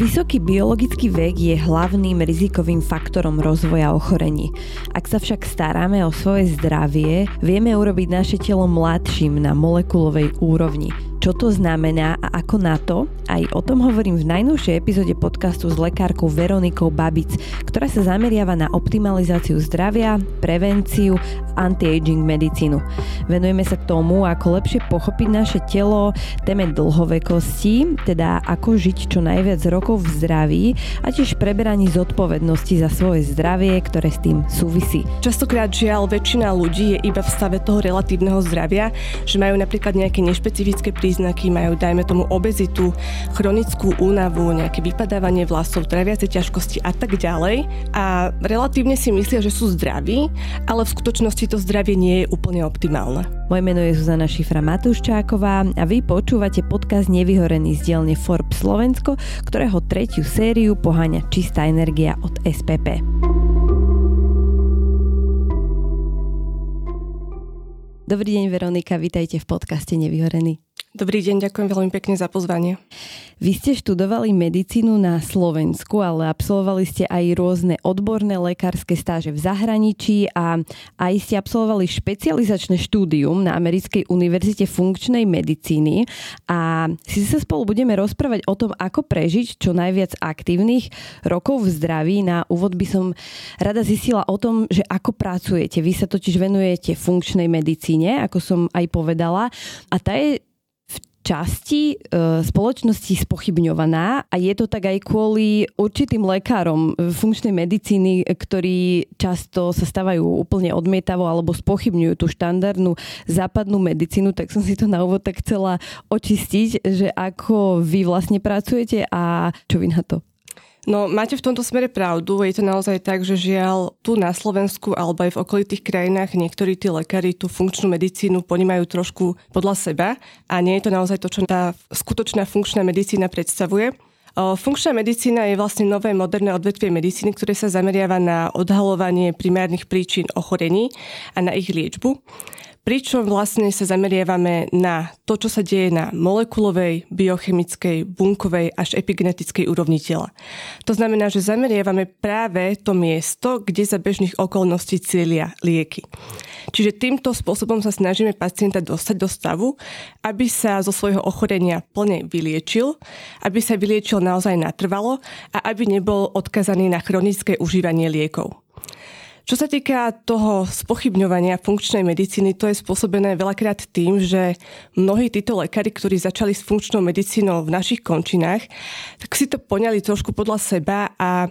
Vysoký biologický vek je hlavným rizikovým faktorom rozvoja ochorení. Ak sa však staráme o svoje zdravie, vieme urobiť naše telo mladším na molekulovej úrovni. Čo to znamená a ako na to? Aj o tom hovorím v najnovšej epizóde podcastu s lekárkou Veronikou Babic, ktorá sa zameriava na optimalizáciu zdravia, prevenciu, anti-aging medicínu. Venujeme sa tomu, ako lepšie pochopiť naše telo, téme dlhovekosti, teda ako žiť čo najviac rokov v zdraví a tiež preberaní zodpovednosti za svoje zdravie, ktoré s tým súvisí. Častokrát žiaľ väčšina ľudí je iba v stave toho relatívneho zdravia, že majú napríklad nejaké nešpecifické príznaky majú dajme tomu obezitu, chronickú únavu, nejaké vypadávanie vlasov, traviace ťažkosti a tak ďalej. A relatívne si myslia, že sú zdraví, ale v skutočnosti to zdravie nie je úplne optimálne. Moje meno je Zuzana Šifra Matúščáková a vy počúvate podcast Nevyhorený z dielne Forbes Slovensko, ktorého tretiu sériu poháňa čistá energia od SPP. Dobrý deň, Veronika, vítajte v podcaste Nevyhorený. Dobrý deň, ďakujem veľmi pekne za pozvanie. Vy ste študovali medicínu na Slovensku, ale absolvovali ste aj rôzne odborné lekárske stáže v zahraničí a aj ste absolvovali špecializačné štúdium na Americkej univerzite funkčnej medicíny a si sa spolu budeme rozprávať o tom, ako prežiť čo najviac aktívnych rokov v zdraví. Na úvod by som rada zistila o tom, že ako pracujete. Vy sa totiž venujete funkčnej medicíne, ako som aj povedala, a tá je časti e, spoločnosti spochybňovaná a je to tak aj kvôli určitým lekárom funkčnej medicíny, ktorí často sa stávajú úplne odmietavo alebo spochybňujú tú štandardnú západnú medicínu, tak som si to na úvod tak chcela očistiť, že ako vy vlastne pracujete a čo vy na to? No, máte v tomto smere pravdu. Je to naozaj tak, že žiaľ tu na Slovensku alebo aj v okolitých krajinách niektorí tí lekári tú funkčnú medicínu ponímajú trošku podľa seba a nie je to naozaj to, čo tá skutočná funkčná medicína predstavuje. Funkčná medicína je vlastne nové moderné odvetvie medicíny, ktoré sa zameriava na odhalovanie primárnych príčin ochorení a na ich liečbu pričom vlastne sa zameriavame na to, čo sa deje na molekulovej, biochemickej, bunkovej až epigenetickej úrovni tela. To znamená, že zameriavame práve to miesto, kde za bežných okolností cieľia lieky. Čiže týmto spôsobom sa snažíme pacienta dostať do stavu, aby sa zo svojho ochorenia plne vyliečil, aby sa vyliečil naozaj natrvalo a aby nebol odkazaný na chronické užívanie liekov. Čo sa týka toho spochybňovania funkčnej medicíny, to je spôsobené veľakrát tým, že mnohí títo lekári, ktorí začali s funkčnou medicínou v našich končinách, tak si to poňali trošku podľa seba a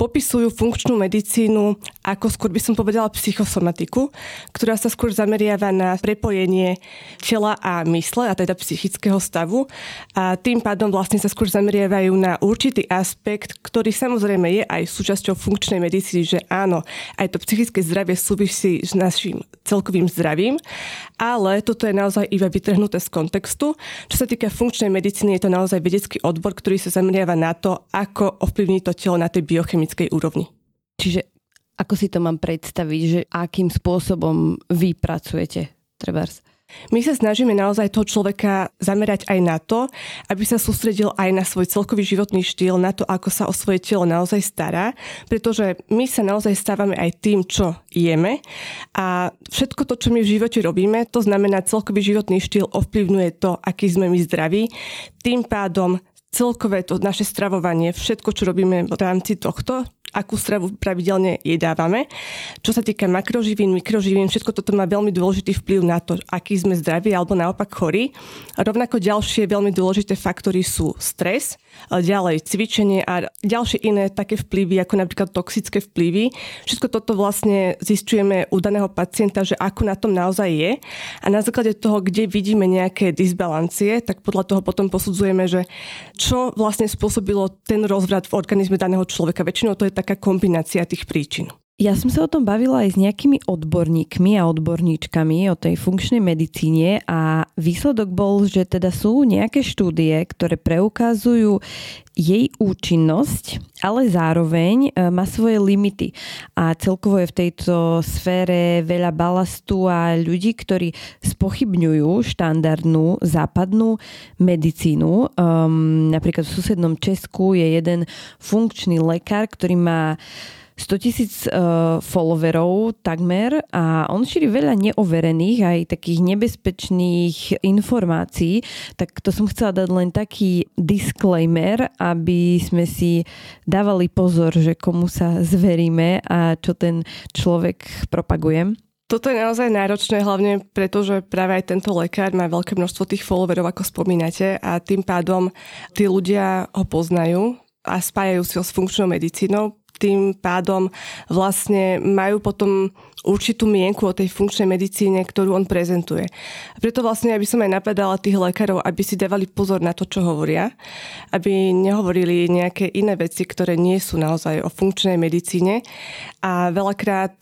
popisujú funkčnú medicínu ako skôr by som povedala psychosomatiku, ktorá sa skôr zameriava na prepojenie tela a mysle, a teda psychického stavu. A tým pádom vlastne sa skôr zameriavajú na určitý aspekt, ktorý samozrejme je aj súčasťou funkčnej medicíny, že áno, aj to psychické zdravie súvisí s našim celkovým zdravím, ale toto je naozaj iba vytrhnuté z kontextu. Čo sa týka funkčnej medicíny, je to naozaj vedecký odbor, ktorý sa zameriava na to, ako ovplyvní to telo na tej biochemickej úrovni. Čiže ako si to mám predstaviť, že akým spôsobom vy pracujete, trebárs? My sa snažíme naozaj toho človeka zamerať aj na to, aby sa sústredil aj na svoj celkový životný štýl, na to, ako sa o svoje telo naozaj stará, pretože my sa naozaj stávame aj tým, čo jeme a všetko to, čo my v živote robíme, to znamená celkový životný štýl ovplyvňuje to, aký sme my zdraví. Tým pádom celkové to naše stravovanie, všetko, čo robíme v rámci tohto, akú stravu pravidelne jedávame. Čo sa týka makroživín, mikroživín, všetko toto má veľmi dôležitý vplyv na to, aký sme zdraví alebo naopak chorí. Rovnako ďalšie veľmi dôležité faktory sú stres, ďalej cvičenie a ďalšie iné také vplyvy, ako napríklad toxické vplyvy. Všetko toto vlastne zistujeme u daného pacienta, že ako na tom naozaj je. A na základe toho, kde vidíme nejaké disbalancie, tak podľa toho potom posudzujeme, že čo vlastne spôsobilo ten rozvrat v organizme daného človeka. Väčšinou to je taká kombinácia tých príčin. Ja som sa o tom bavila aj s nejakými odborníkmi a odborníčkami o tej funkčnej medicíne a výsledok bol, že teda sú nejaké štúdie, ktoré preukazujú jej účinnosť, ale zároveň e, má svoje limity. A celkovo je v tejto sfére veľa balastu a ľudí, ktorí spochybňujú štandardnú západnú medicínu. Um, napríklad v susednom Česku je jeden funkčný lekár, ktorý má 100 tisíc uh, followerov takmer a on šíri veľa neoverených aj takých nebezpečných informácií, tak to som chcela dať len taký disclaimer, aby sme si dávali pozor, že komu sa zveríme a čo ten človek propaguje. Toto je naozaj náročné, hlavne preto, že práve aj tento lekár má veľké množstvo tých followerov, ako spomínate, a tým pádom tí ľudia ho poznajú a spájajú si ho s funkčnou medicínou, tým pádom vlastne majú potom určitú mienku o tej funkčnej medicíne, ktorú on prezentuje. A preto vlastne, aby som aj napadala tých lekárov, aby si dávali pozor na to, čo hovoria, aby nehovorili nejaké iné veci, ktoré nie sú naozaj o funkčnej medicíne. A veľakrát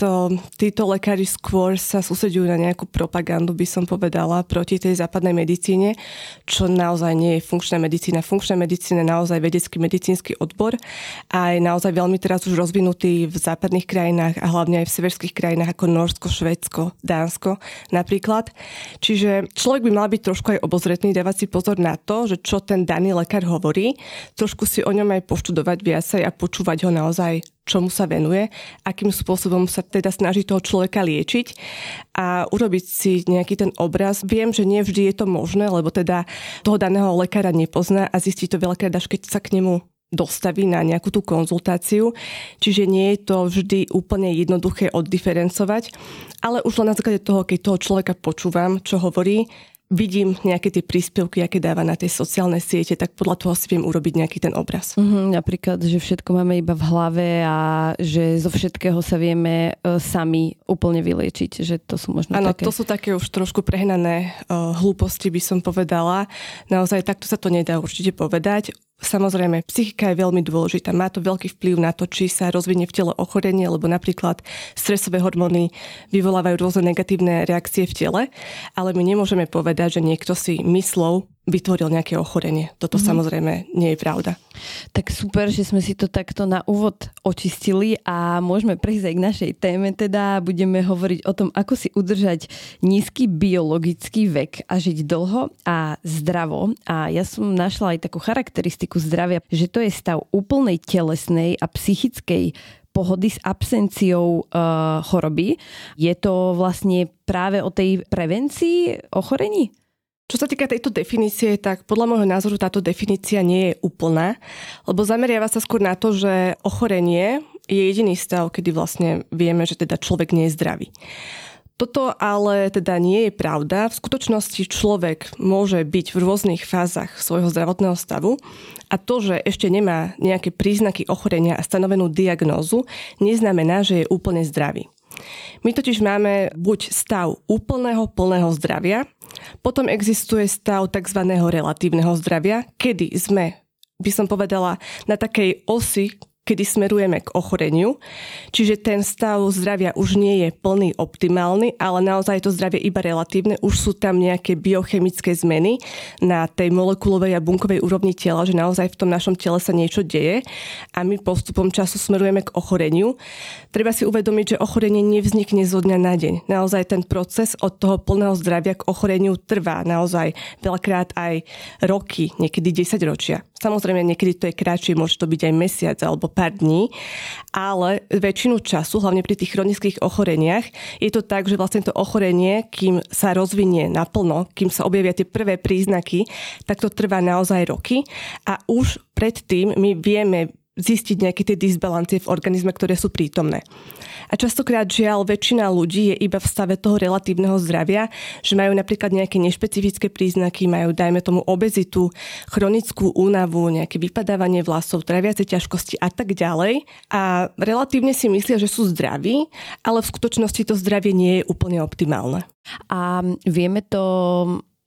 títo lekári skôr sa sústredujú na nejakú propagandu, by som povedala, proti tej západnej medicíne, čo naozaj nie je funkčná medicína. Funkčná medicína je naozaj vedecký medicínsky odbor a je naozaj veľmi teraz už rozvinutý v západných krajinách a hlavne aj v severských krajinách ako Norsko, Švedsko, Dánsko napríklad. Čiže človek by mal byť trošku aj obozretný, dávať si pozor na to, že čo ten daný lekár hovorí, trošku si o ňom aj poštudovať viacej a počúvať ho naozaj čomu sa venuje, akým spôsobom sa teda snaží toho človeka liečiť a urobiť si nejaký ten obraz. Viem, že nie vždy je to možné, lebo teda toho daného lekára nepozná a zistí to veľakrát až keď sa k nemu dostaví na nejakú tú konzultáciu, čiže nie je to vždy úplne jednoduché oddiferencovať, ale už len na základe toho, keď toho človeka počúvam, čo hovorí, vidím nejaké tie príspevky, aké dáva na tej sociálnej siete, tak podľa toho si viem urobiť nejaký ten obraz. Mm-hmm, napríklad, že všetko máme iba v hlave a že zo všetkého sa vieme uh, sami úplne vyliečiť, že to sú možno Áno, také... to sú také už trošku prehnané uh, hlúposti, by som povedala. Naozaj takto sa to nedá určite povedať. Samozrejme, psychika je veľmi dôležitá. Má to veľký vplyv na to, či sa rozvinie v tele ochorenie, lebo napríklad stresové hormóny vyvolávajú rôzne negatívne reakcie v tele, ale my nemôžeme povedať, že niekto si myslou vytvoril nejaké ochorenie. Toto mm-hmm. samozrejme nie je pravda. Tak super, že sme si to takto na úvod očistili a môžeme prejsť aj k našej téme. Teda budeme hovoriť o tom, ako si udržať nízky biologický vek a žiť dlho a zdravo. A ja som našla aj takú charakteristiku zdravia, že to je stav úplnej telesnej a psychickej pohody s absenciou uh, choroby. Je to vlastne práve o tej prevencii ochorení? Čo sa týka tejto definície, tak podľa môjho názoru táto definícia nie je úplná, lebo zameriava sa skôr na to, že ochorenie je jediný stav, kedy vlastne vieme, že teda človek nie je zdravý. Toto ale teda nie je pravda. V skutočnosti človek môže byť v rôznych fázach svojho zdravotného stavu a to, že ešte nemá nejaké príznaky ochorenia a stanovenú diagnózu, neznamená, že je úplne zdravý. My totiž máme buď stav úplného plného zdravia, potom existuje stav tzv. relatívneho zdravia, kedy sme by som povedala, na takej osi, kedy smerujeme k ochoreniu. Čiže ten stav zdravia už nie je plný optimálny, ale naozaj to zdravie iba relatívne. Už sú tam nejaké biochemické zmeny na tej molekulovej a bunkovej úrovni tela, že naozaj v tom našom tele sa niečo deje a my postupom času smerujeme k ochoreniu. Treba si uvedomiť, že ochorenie nevznikne zo dňa na deň. Naozaj ten proces od toho plného zdravia k ochoreniu trvá naozaj veľakrát aj roky, niekedy 10 ročia. Samozrejme, niekedy to je kratšie, môže to byť aj mesiac alebo pár dní, ale väčšinu času, hlavne pri tých chronických ochoreniach, je to tak, že vlastne to ochorenie, kým sa rozvinie naplno, kým sa objavia tie prvé príznaky, tak to trvá naozaj roky a už predtým my vieme zistiť nejaké tie disbalancie v organizme, ktoré sú prítomné. A častokrát žiaľ väčšina ľudí je iba v stave toho relatívneho zdravia, že majú napríklad nejaké nešpecifické príznaky, majú dajme tomu obezitu, chronickú únavu, nejaké vypadávanie vlasov, traviace ťažkosti a tak ďalej. A relatívne si myslia, že sú zdraví, ale v skutočnosti to zdravie nie je úplne optimálne. A vieme to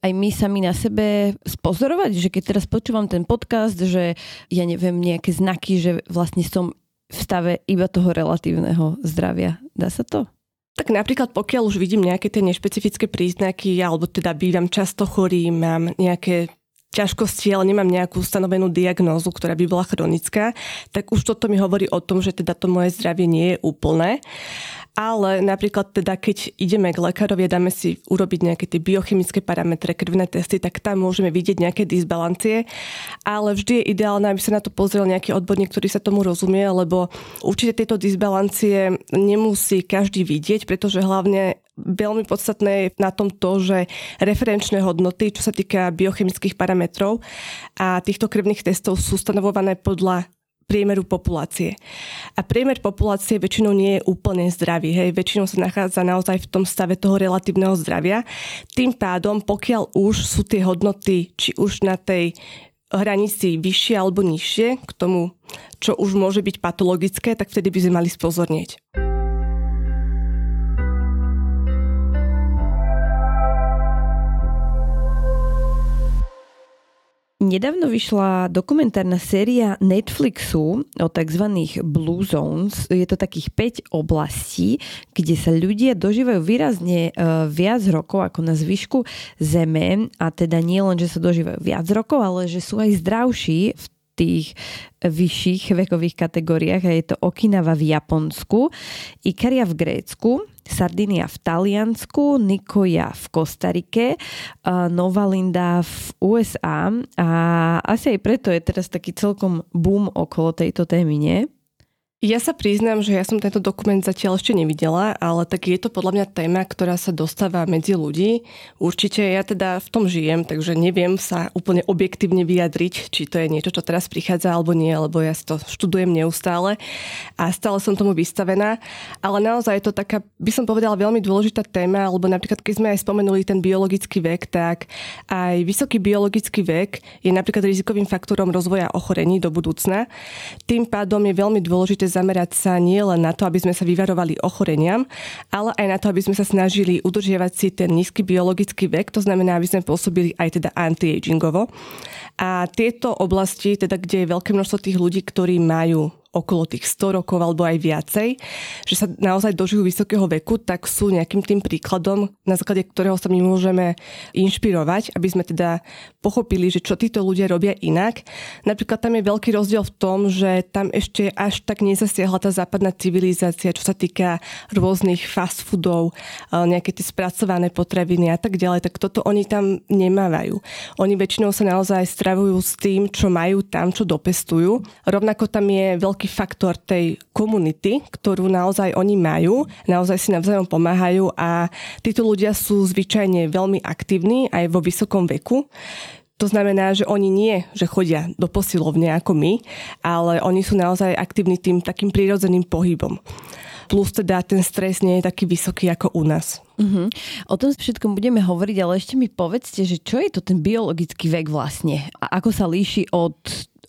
aj my sami na sebe spozorovať, že keď teraz počúvam ten podcast, že ja neviem, nejaké znaky, že vlastne som v stave iba toho relatívneho zdravia. Dá sa to? Tak napríklad pokiaľ už vidím nejaké tie nešpecifické príznaky, alebo teda bývam často chorý, mám nejaké ťažkosti, ale nemám nejakú stanovenú diagnózu, ktorá by bola chronická, tak už toto mi hovorí o tom, že teda to moje zdravie nie je úplné. Ale napríklad teda, keď ideme k lekárovi a dáme si urobiť nejaké tie biochemické parametre, krvné testy, tak tam môžeme vidieť nejaké disbalancie. Ale vždy je ideálne, aby sa na to pozrel nejaký odborník, ktorý sa tomu rozumie, lebo určite tieto disbalancie nemusí každý vidieť, pretože hlavne veľmi podstatné je na tom to, že referenčné hodnoty, čo sa týka biochemických parametrov a týchto krvných testov sú stanovované podľa priemeru populácie. A priemer populácie väčšinou nie je úplne zdravý. Hej. Väčšinou sa nachádza naozaj v tom stave toho relatívneho zdravia. Tým pádom, pokiaľ už sú tie hodnoty, či už na tej hranici vyššie alebo nižšie k tomu, čo už môže byť patologické, tak vtedy by sme mali spozornieť. Nedávno vyšla dokumentárna séria Netflixu o tzv. Blue Zones. Je to takých 5 oblastí, kde sa ľudia dožívajú výrazne e, viac rokov ako na zvyšku Zeme. A teda nie len, že sa dožívajú viac rokov, ale že sú aj zdravší v tých vyšších vekových kategóriách a je to Okinawa v Japonsku, Ikaria v Grécku, Sardinia v Taliansku, Nikoja v Kostarike, Nova Linda v USA a asi aj preto je teraz taký celkom boom okolo tejto témy, nie? Ja sa priznám, že ja som tento dokument zatiaľ ešte nevidela, ale tak je to podľa mňa téma, ktorá sa dostáva medzi ľudí. Určite ja teda v tom žijem, takže neviem sa úplne objektívne vyjadriť, či to je niečo, čo teraz prichádza alebo nie, lebo ja si to študujem neustále a stále som tomu vystavená. Ale naozaj je to taká, by som povedala, veľmi dôležitá téma, lebo napríklad keď sme aj spomenuli ten biologický vek, tak aj vysoký biologický vek je napríklad rizikovým faktorom rozvoja ochorení do budúcna. Tým pádom je veľmi dôležité zamerať sa nie len na to, aby sme sa vyvarovali ochoreniam, ale aj na to, aby sme sa snažili udržiavať si ten nízky biologický vek, to znamená, aby sme pôsobili aj teda anti-agingovo. A tieto oblasti, teda kde je veľké množstvo tých ľudí, ktorí majú okolo tých 100 rokov alebo aj viacej, že sa naozaj dožijú vysokého veku, tak sú nejakým tým príkladom, na základe ktorého sa my môžeme inšpirovať, aby sme teda pochopili, že čo títo ľudia robia inak. Napríklad tam je veľký rozdiel v tom, že tam ešte až tak nezasiahla tá západná civilizácia, čo sa týka rôznych fast foodov, nejaké tie spracované potraviny a tak ďalej, tak toto oni tam nemávajú. Oni väčšinou sa naozaj stravujú s tým, čo majú tam, čo dopestujú. Rovnako tam je veľký veľký faktor tej komunity, ktorú naozaj oni majú, naozaj si navzájom pomáhajú a títo ľudia sú zvyčajne veľmi aktívni aj vo vysokom veku. To znamená, že oni nie, že chodia do posilovne ako my, ale oni sú naozaj aktívni tým takým prírodzeným pohybom. Plus teda ten stres nie je taký vysoký ako u nás. Uh-huh. O tom všetkom budeme hovoriť, ale ešte mi povedzte, že čo je to ten biologický vek vlastne? A ako sa líši od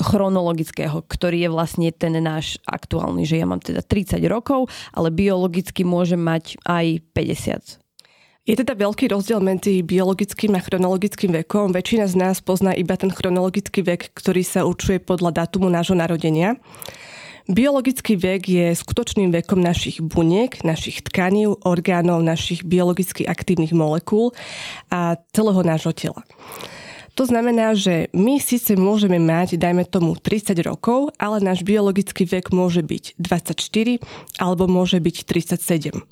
chronologického, ktorý je vlastne ten náš aktuálny, že ja mám teda 30 rokov, ale biologicky môžem mať aj 50. Je teda veľký rozdiel medzi biologickým a chronologickým vekom. Väčšina z nás pozná iba ten chronologický vek, ktorý sa určuje podľa dátumu nášho narodenia. Biologický vek je skutočným vekom našich buniek, našich tkaní, orgánov, našich biologicky aktívnych molekúl a celého nášho tela. To znamená, že my síce môžeme mať, dajme tomu, 30 rokov, ale náš biologický vek môže byť 24 alebo môže byť 37.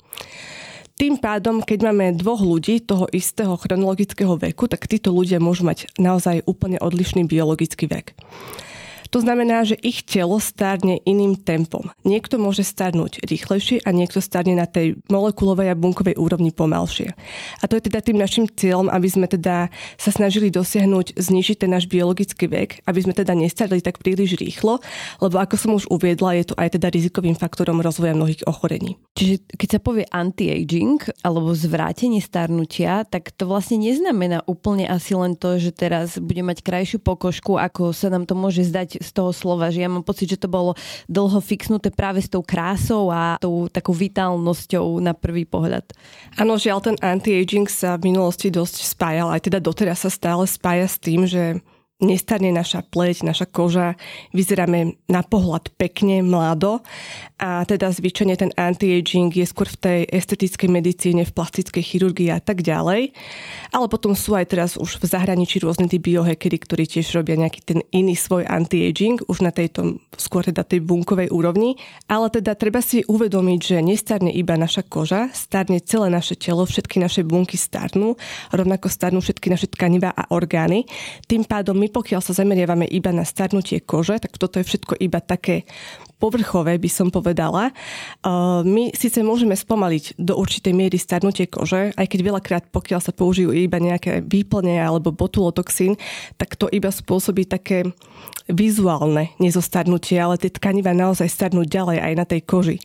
Tým pádom, keď máme dvoch ľudí toho istého chronologického veku, tak títo ľudia môžu mať naozaj úplne odlišný biologický vek. To znamená, že ich telo stárne iným tempom. Niekto môže starnúť rýchlejšie a niekto starne na tej molekulovej a bunkovej úrovni pomalšie. A to je teda tým našim cieľom, aby sme teda sa snažili dosiahnuť, znižiť ten náš biologický vek, aby sme teda nestarli tak príliš rýchlo, lebo ako som už uviedla, je to aj teda rizikovým faktorom rozvoja mnohých ochorení. Čiže keď sa povie anti-aging alebo zvrátenie starnutia, tak to vlastne neznamená úplne asi len to, že teraz bude mať krajšiu pokožku, ako sa nám to môže zdať z toho slova, že ja mám pocit, že to bolo dlho fixnuté práve s tou krásou a tou takou vitálnosťou na prvý pohľad. Áno, žiaľ, ten anti-aging sa v minulosti dosť spájal, aj teda doteraz sa stále spája s tým, že nestarne naša pleť, naša koža, vyzeráme na pohľad pekne, mlado a teda zvyčajne ten anti-aging je skôr v tej estetickej medicíne, v plastickej chirurgii a tak ďalej. Ale potom sú aj teraz už v zahraničí rôzne tí biohackery, ktorí tiež robia nejaký ten iný svoj anti-aging, už na tejto skôr teda tej bunkovej úrovni. Ale teda treba si uvedomiť, že nestarne iba naša koža, starne celé naše telo, všetky naše bunky starnú, rovnako starnú všetky naše tkaniva a orgány. Tým pádom my pokiaľ sa zameriavame iba na starnutie kože, tak toto je všetko iba také povrchové, by som povedala. My síce môžeme spomaliť do určitej miery starnutie kože, aj keď veľakrát, pokiaľ sa použijú iba nejaké výplne alebo botulotoxín, tak to iba spôsobí také vizuálne nezostarnutie, ale tie tkaniva naozaj starnú ďalej aj na tej koži.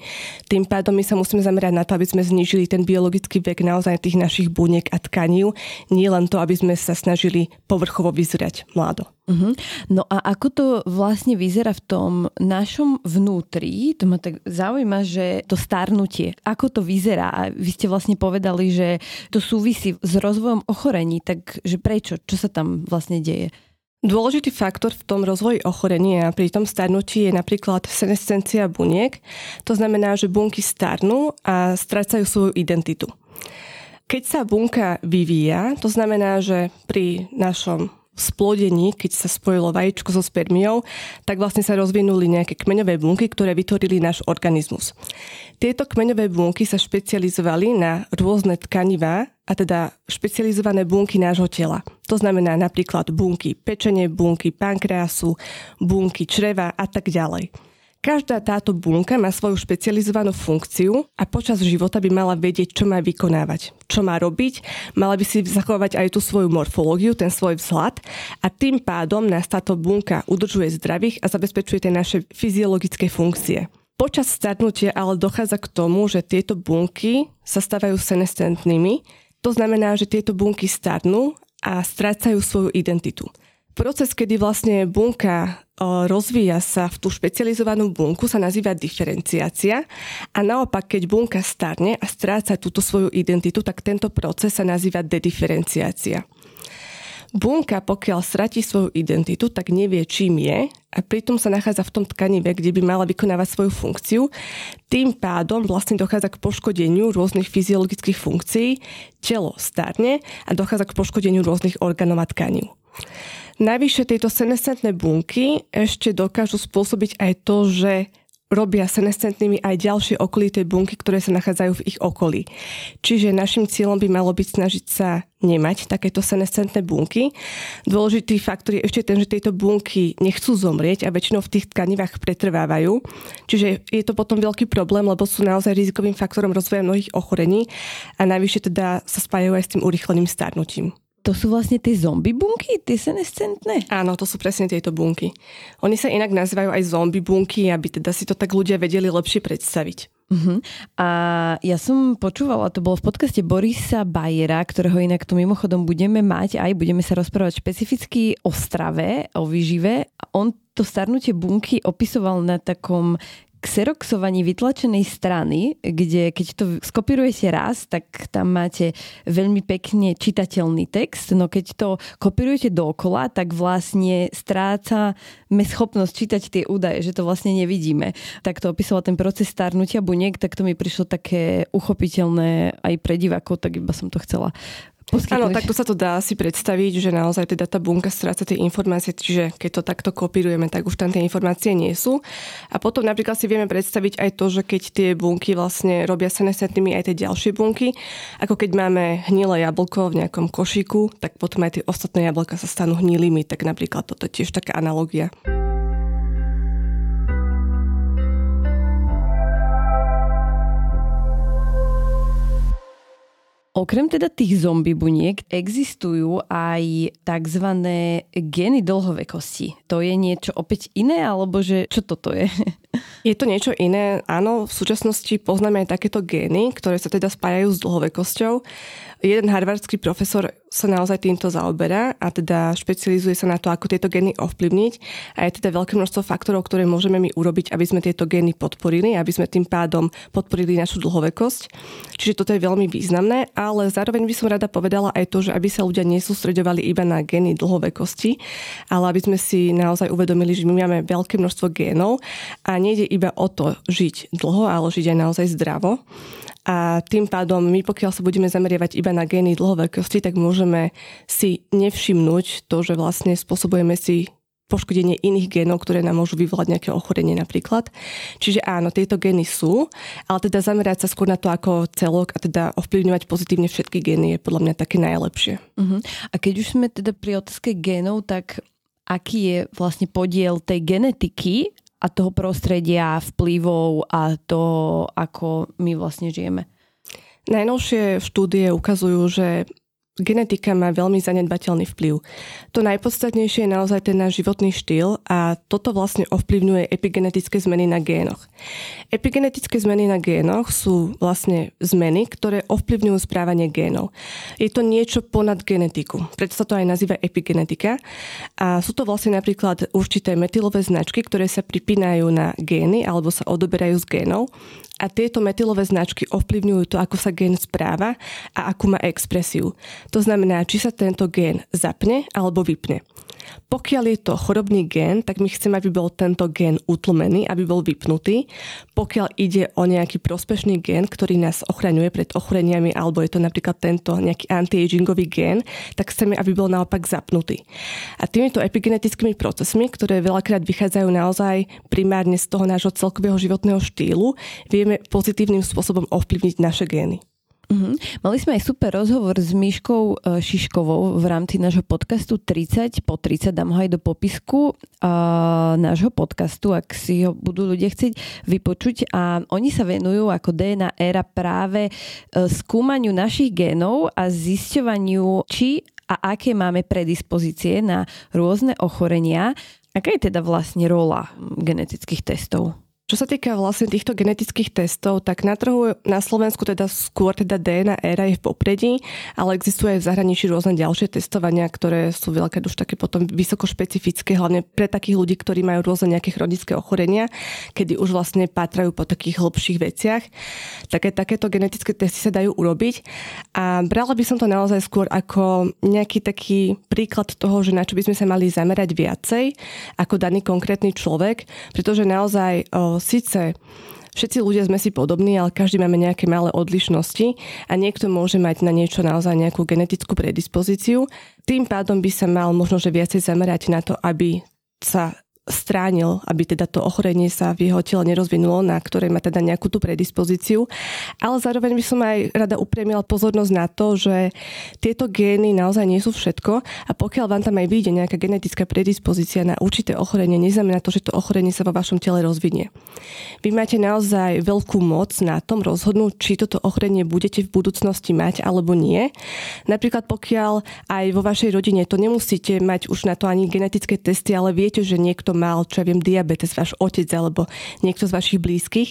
Tým pádom my sa musíme zamerať na to, aby sme znížili ten biologický vek naozaj tých našich buniek a tkanív, nie len to, aby sme sa snažili povrchovo vyzerať mlado. Uh-huh. No a ako to vlastne vyzerá v tom našom vnútri, to ma tak zaujíma, že to starnutie, ako to vyzerá? A vy ste vlastne povedali, že to súvisí s rozvojom ochorení, takže prečo? Čo sa tam vlastne deje? Dôležitý faktor v tom rozvoji ochorenia a pri tom starnutí je napríklad senescencia buniek. To znamená, že bunky starnú a strácajú svoju identitu. Keď sa bunka vyvíja, to znamená, že pri našom splodení, keď sa spojilo vajíčko so spermiou, tak vlastne sa rozvinuli nejaké kmeňové bunky, ktoré vytvorili náš organizmus. Tieto kmeňové bunky sa špecializovali na rôzne tkanivá, a teda špecializované bunky nášho tela. To znamená napríklad bunky pečenie, bunky pankreasu, bunky čreva a tak ďalej. Každá táto bunka má svoju špecializovanú funkciu a počas života by mala vedieť, čo má vykonávať, čo má robiť, mala by si zachovať aj tú svoju morfológiu, ten svoj vzhľad a tým pádom nás táto bunka udržuje zdravých a zabezpečuje tie naše fyziologické funkcie. Počas starnutia ale dochádza k tomu, že tieto bunky sa stávajú senescentnými, to znamená, že tieto bunky starnú a strácajú svoju identitu. Proces, kedy vlastne bunka rozvíja sa v tú špecializovanú bunku, sa nazýva diferenciácia a naopak, keď bunka starne a stráca túto svoju identitu, tak tento proces sa nazýva dediferenciácia. Bunka, pokiaľ stratí svoju identitu, tak nevie, čím je a pritom sa nachádza v tom tkanive, kde by mala vykonávať svoju funkciu. Tým pádom vlastne dochádza k poškodeniu rôznych fyziologických funkcií, telo starne a dochádza k poškodeniu rôznych orgánov a tkaní. Navyše tieto senescentné bunky ešte dokážu spôsobiť aj to, že robia senescentnými aj ďalšie okolité bunky, ktoré sa nachádzajú v ich okolí. Čiže našim cieľom by malo byť snažiť sa nemať takéto senescentné bunky. Dôležitý faktor je ešte ten, že tieto bunky nechcú zomrieť a väčšinou v tých tkanivách pretrvávajú. Čiže je to potom veľký problém, lebo sú naozaj rizikovým faktorom rozvoja mnohých ochorení a najvyššie teda sa spájajú aj s tým urýchleným starnutím to sú vlastne tie zombie bunky, tie senescentné? Áno, to sú presne tieto bunky. Oni sa inak nazývajú aj zombie bunky, aby teda si to tak ľudia vedeli lepšie predstaviť. Uh-huh. A ja som počúvala, to bolo v podcaste Borisa Bajera, ktorého inak tu mimochodom budeme mať, aj budeme sa rozprávať špecificky o strave, o výžive. On to starnutie bunky opisoval na takom xeroxovaní vytlačenej strany, kde keď to skopírujete raz, tak tam máte veľmi pekne čitateľný text, no keď to kopírujete dookola, tak vlastne strácame schopnosť čítať tie údaje, že to vlastne nevidíme. Tak to opisoval ten proces starnutia buniek, tak to mi prišlo také uchopiteľné aj pre divákov, tak iba som to chcela Áno, takto sa to dá si predstaviť, že naozaj teda tá bunka stráca tie informácie, čiže keď to takto kopírujeme, tak už tam tie informácie nie sú. A potom napríklad si vieme predstaviť aj to, že keď tie bunky vlastne robia sa nesetnými aj tie ďalšie bunky, ako keď máme hnilé jablko v nejakom košíku, tak potom aj tie ostatné jablka sa stanú hnilými, tak napríklad toto je tiež taká analogia. Okrem teda tých zombie buniek existujú aj tzv. geny dlhovekosti. To je niečo opäť iné, alebo že čo toto je? Je to niečo iné. Áno, v súčasnosti poznáme aj takéto gény, ktoré sa teda spájajú s dlhovekosťou. Jeden harvardský profesor sa naozaj týmto zaoberá a teda špecializuje sa na to, ako tieto gény ovplyvniť a je teda veľké množstvo faktorov, ktoré môžeme my urobiť, aby sme tieto gény podporili, aby sme tým pádom podporili našu dlhovekosť. Čiže toto je veľmi významné, ale zároveň by som rada povedala aj to, že aby sa ľudia nesústredovali iba na gény dlhovekosti, ale aby sme si naozaj uvedomili, že my máme veľké množstvo génov a nejde iba o to žiť dlho, ale žiť aj naozaj zdravo. A tým pádom my, pokiaľ sa budeme zameriavať iba na gény dlhovekosti, tak môžeme si nevšimnúť to, že vlastne spôsobujeme si poškodenie iných génov, ktoré nám môžu vyvolať nejaké ochorenie napríklad. Čiže áno, tieto gény sú, ale teda zamerať sa skôr na to ako celok a teda ovplyvňovať pozitívne všetky gény je podľa mňa také najlepšie. Uh-huh. A keď už sme teda pri otázke génov, tak aký je vlastne podiel tej genetiky a toho prostredia, vplyvov a to, ako my vlastne žijeme? Najnovšie štúdie ukazujú, že genetika má veľmi zanedbateľný vplyv. To najpodstatnejšie je naozaj ten náš životný štýl a toto vlastne ovplyvňuje epigenetické zmeny na génoch. Epigenetické zmeny na génoch sú vlastne zmeny, ktoré ovplyvňujú správanie génov. Je to niečo ponad genetiku, preto sa to aj nazýva epigenetika a sú to vlastne napríklad určité metylové značky, ktoré sa pripínajú na gény alebo sa odoberajú z génov a tieto metylové značky ovplyvňujú to, ako sa gén správa a akú má expresiu. To znamená, či sa tento gén zapne alebo vypne. Pokiaľ je to chorobný gén, tak my chceme, aby bol tento gén utlmený, aby bol vypnutý. Pokiaľ ide o nejaký prospešný gén, ktorý nás ochraňuje pred ochoreniami, alebo je to napríklad tento nejaký anti-agingový gén, tak chceme, aby bol naopak zapnutý. A týmito epigenetickými procesmi, ktoré veľakrát vychádzajú naozaj primárne z toho nášho celkového životného štýlu, vieme pozitívnym spôsobom ovplyvniť naše gény. Uh-huh. Mali sme aj super rozhovor s Myškou e, Šiškovou v rámci nášho podcastu 30 po 30, dám ho aj do popisku uh, nášho podcastu, ak si ho budú ľudia chcieť vypočuť. A oni sa venujú ako DNA éra práve uh, skúmaniu našich génov a zisťovaniu, či a aké máme predispozície na rôzne ochorenia. Aká je teda vlastne rola genetických testov? Čo sa týka vlastne týchto genetických testov, tak na trhu na Slovensku teda skôr teda DNA éra je v popredí, ale existuje aj v zahraničí rôzne ďalšie testovania, ktoré sú veľké už také potom vysoko špecifické, hlavne pre takých ľudí, ktorí majú rôzne nejaké chronické ochorenia, kedy už vlastne patrajú po takých hlbších veciach. Také, takéto genetické testy sa dajú urobiť a brala by som to naozaj skôr ako nejaký taký príklad toho, že na čo by sme sa mali zamerať viacej ako daný konkrétny človek, pretože naozaj síce všetci ľudia sme si podobní, ale každý máme nejaké malé odlišnosti a niekto môže mať na niečo naozaj nejakú genetickú predispozíciu. Tým pádom by sa mal možno že viacej zamerať na to, aby sa stránil, aby teda to ochorenie sa v jeho tele nerozvinulo, na ktoré má teda nejakú tú predispozíciu. Ale zároveň by som aj rada upriemila pozornosť na to, že tieto gény naozaj nie sú všetko a pokiaľ vám tam aj vyjde nejaká genetická predispozícia na určité ochorenie, neznamená to, že to ochorenie sa vo vašom tele rozvinie. Vy máte naozaj veľkú moc na tom rozhodnúť, či toto ochorenie budete v budúcnosti mať alebo nie. Napríklad pokiaľ aj vo vašej rodine to nemusíte mať už na to ani genetické testy, ale viete, že niekto mal, čo ja viem, diabetes, váš otec alebo niekto z vašich blízkych,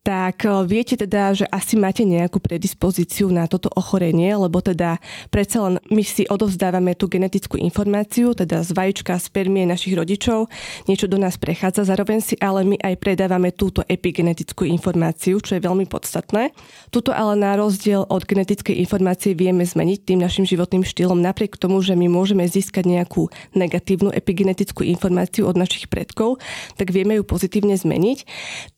tak eh, viete teda, že asi máte nejakú predispozíciu na toto ochorenie, lebo teda predsa len my si odovzdávame tú genetickú informáciu, teda z vajíčka, spermie našich rodičov, niečo do nás prechádza, zároveň si ale my aj predávame túto epigenetickú informáciu, čo je veľmi podstatné. Tuto ale na rozdiel od genetickej informácie vieme zmeniť tým našim životným štýlom, napriek tomu, že my môžeme získať nejakú negatívnu epigenetickú informáciu od našich predkov, tak vieme ju pozitívne zmeniť.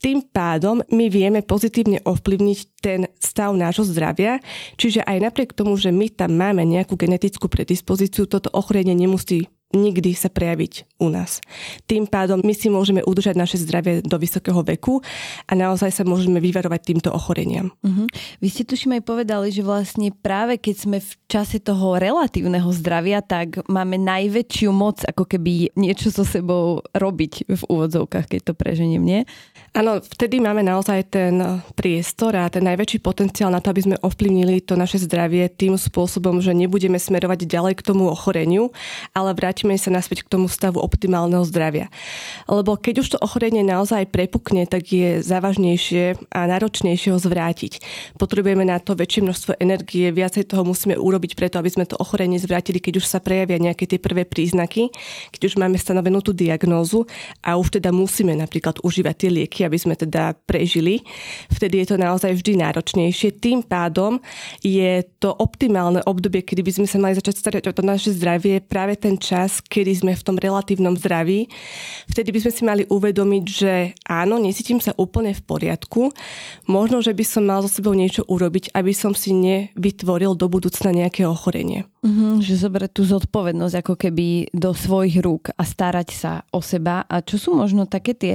Tým pádom my vieme pozitívne ovplyvniť ten stav nášho zdravia. Čiže aj napriek tomu, že my tam máme nejakú genetickú predispozíciu, toto ochorenie nemusí nikdy sa prejaviť u nás. Tým pádom my si môžeme udržať naše zdravie do vysokého veku a naozaj sa môžeme vyvarovať týmto ochoreniam. Uh-huh. Vy ste tuším aj povedali, že vlastne práve keď sme v čase toho relatívneho zdravia, tak máme najväčšiu moc ako keby niečo so sebou robiť v úvodzovkách, keď to preženiem, nie? Áno, vtedy máme naozaj ten priestor a ten najväčší potenciál na to, aby sme ovplyvnili to naše zdravie tým spôsobom, že nebudeme smerovať ďalej k tomu ochoreniu, ale vráť vrátime sa naspäť k tomu stavu optimálneho zdravia. Lebo keď už to ochorenie naozaj prepukne, tak je závažnejšie a náročnejšie ho zvrátiť. Potrebujeme na to väčšie množstvo energie, viacej toho musíme urobiť preto, aby sme to ochorenie zvrátili, keď už sa prejavia nejaké tie prvé príznaky, keď už máme stanovenú tú diagnózu a už teda musíme napríklad užívať tie lieky, aby sme teda prežili. Vtedy je to naozaj vždy náročnejšie. Tým pádom je to optimálne obdobie, kedy by sme sa mali začať starať o to naše zdravie, práve ten čas, kedy sme v tom relatívnom zdraví. Vtedy by sme si mali uvedomiť, že áno, nesítim sa úplne v poriadku. Možno, že by som mal so sebou niečo urobiť, aby som si nevytvoril do budúcna nejaké ochorenie. Mm-hmm, že zobrať tú zodpovednosť ako keby do svojich rúk a starať sa o seba. A čo sú možno také tie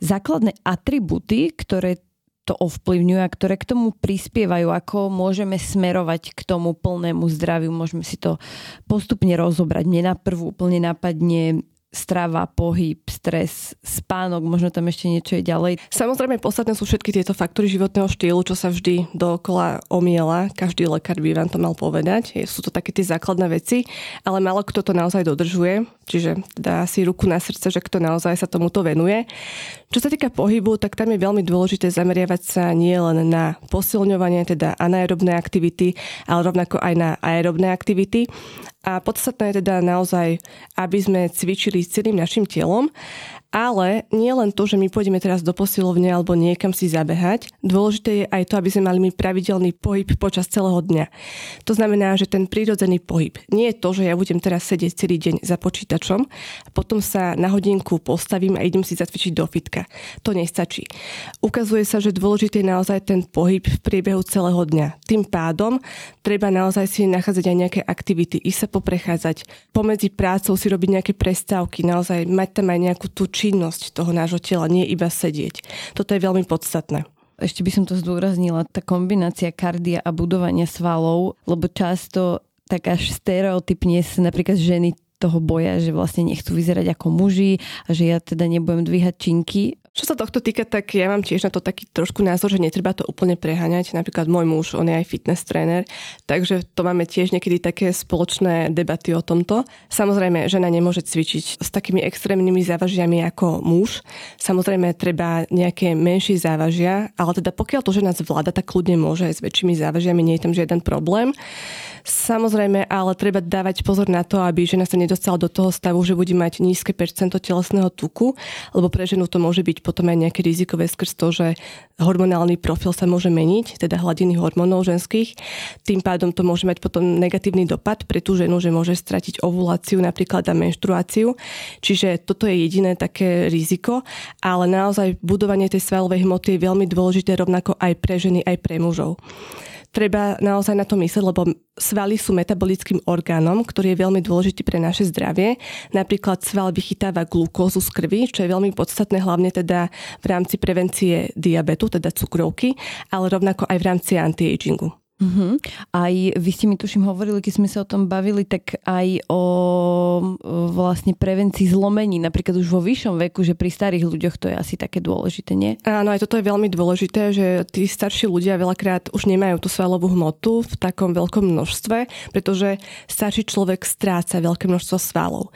základné atributy, ktoré to ovplyvňujú a ktoré k tomu prispievajú, ako môžeme smerovať k tomu plnému zdraviu. Môžeme si to postupne rozobrať. Mne na prvú úplne napadne strava, pohyb, stres, spánok, možno tam ešte niečo je ďalej. Samozrejme, podstatné sú všetky tieto faktory životného štýlu, čo sa vždy dookola omiela. Každý lekár by vám to mal povedať. Sú to také tie základné veci, ale málo kto to naozaj dodržuje. Čiže dá si ruku na srdce, že kto naozaj sa tomuto venuje. Čo sa týka pohybu, tak tam je veľmi dôležité zameriavať sa nie len na posilňovanie, teda anaerobné aktivity, ale rovnako aj na aerobné aktivity. A podstatné je teda naozaj, aby sme cvičili celým našim telom ale nie len to, že my pôjdeme teraz do posilovne alebo niekam si zabehať, dôležité je aj to, aby sme mali my pravidelný pohyb počas celého dňa. To znamená, že ten prírodzený pohyb nie je to, že ja budem teraz sedieť celý deň za počítačom a potom sa na hodinku postavím a idem si zacvičiť do fitka. To nestačí. Ukazuje sa, že dôležitý je naozaj ten pohyb v priebehu celého dňa. Tým pádom treba naozaj si nachádzať aj nejaké aktivity, ísť sa poprechádzať, pomedzi prácou si robiť nejaké prestávky, naozaj mať tam aj nejakú tú či činnosť toho nášho tela, nie iba sedieť. Toto je veľmi podstatné. Ešte by som to zdôraznila, tá kombinácia kardia a budovania svalov, lebo často tak až stereotypne sa napríklad ženy toho boja, že vlastne nechcú vyzerať ako muži a že ja teda nebudem dvíhať činky. Čo sa tohto týka, tak ja mám tiež na to taký trošku názor, že netreba to úplne preháňať. Napríklad môj muž, on je aj fitness tréner, takže to máme tiež niekedy také spoločné debaty o tomto. Samozrejme, žena nemôže cvičiť s takými extrémnymi závažiami ako muž. Samozrejme, treba nejaké menšie závažia, ale teda pokiaľ to žena zvláda, tak kľudne môže aj s väčšími závažiami, nie je tam žiaden problém. Samozrejme, ale treba dávať pozor na to, aby žena sa nedostala do toho stavu, že bude mať nízke percento telesného tuku, lebo pre ženu to môže byť potom aj nejaké rizikové skrz to, že hormonálny profil sa môže meniť, teda hladiny hormónov ženských. Tým pádom to môže mať potom negatívny dopad pre tú ženu, že môže stratiť ovuláciu napríklad a menštruáciu. Čiže toto je jediné také riziko, ale naozaj budovanie tej svalovej hmoty je veľmi dôležité rovnako aj pre ženy, aj pre mužov treba naozaj na to myslieť, lebo svaly sú metabolickým orgánom, ktorý je veľmi dôležitý pre naše zdravie. Napríklad sval vychytáva glukózu z krvi, čo je veľmi podstatné hlavne teda v rámci prevencie diabetu, teda cukrovky, ale rovnako aj v rámci anti-agingu. Uh-huh. Aj vy ste mi tuším hovorili, keď sme sa o tom bavili, tak aj o vlastne prevencii zlomení, napríklad už vo vyššom veku, že pri starých ľuďoch to je asi také dôležité, nie? Áno, aj toto je veľmi dôležité, že tí starší ľudia veľakrát už nemajú tú svalovú hmotu v takom veľkom množstve, pretože starší človek stráca veľké množstvo svalov.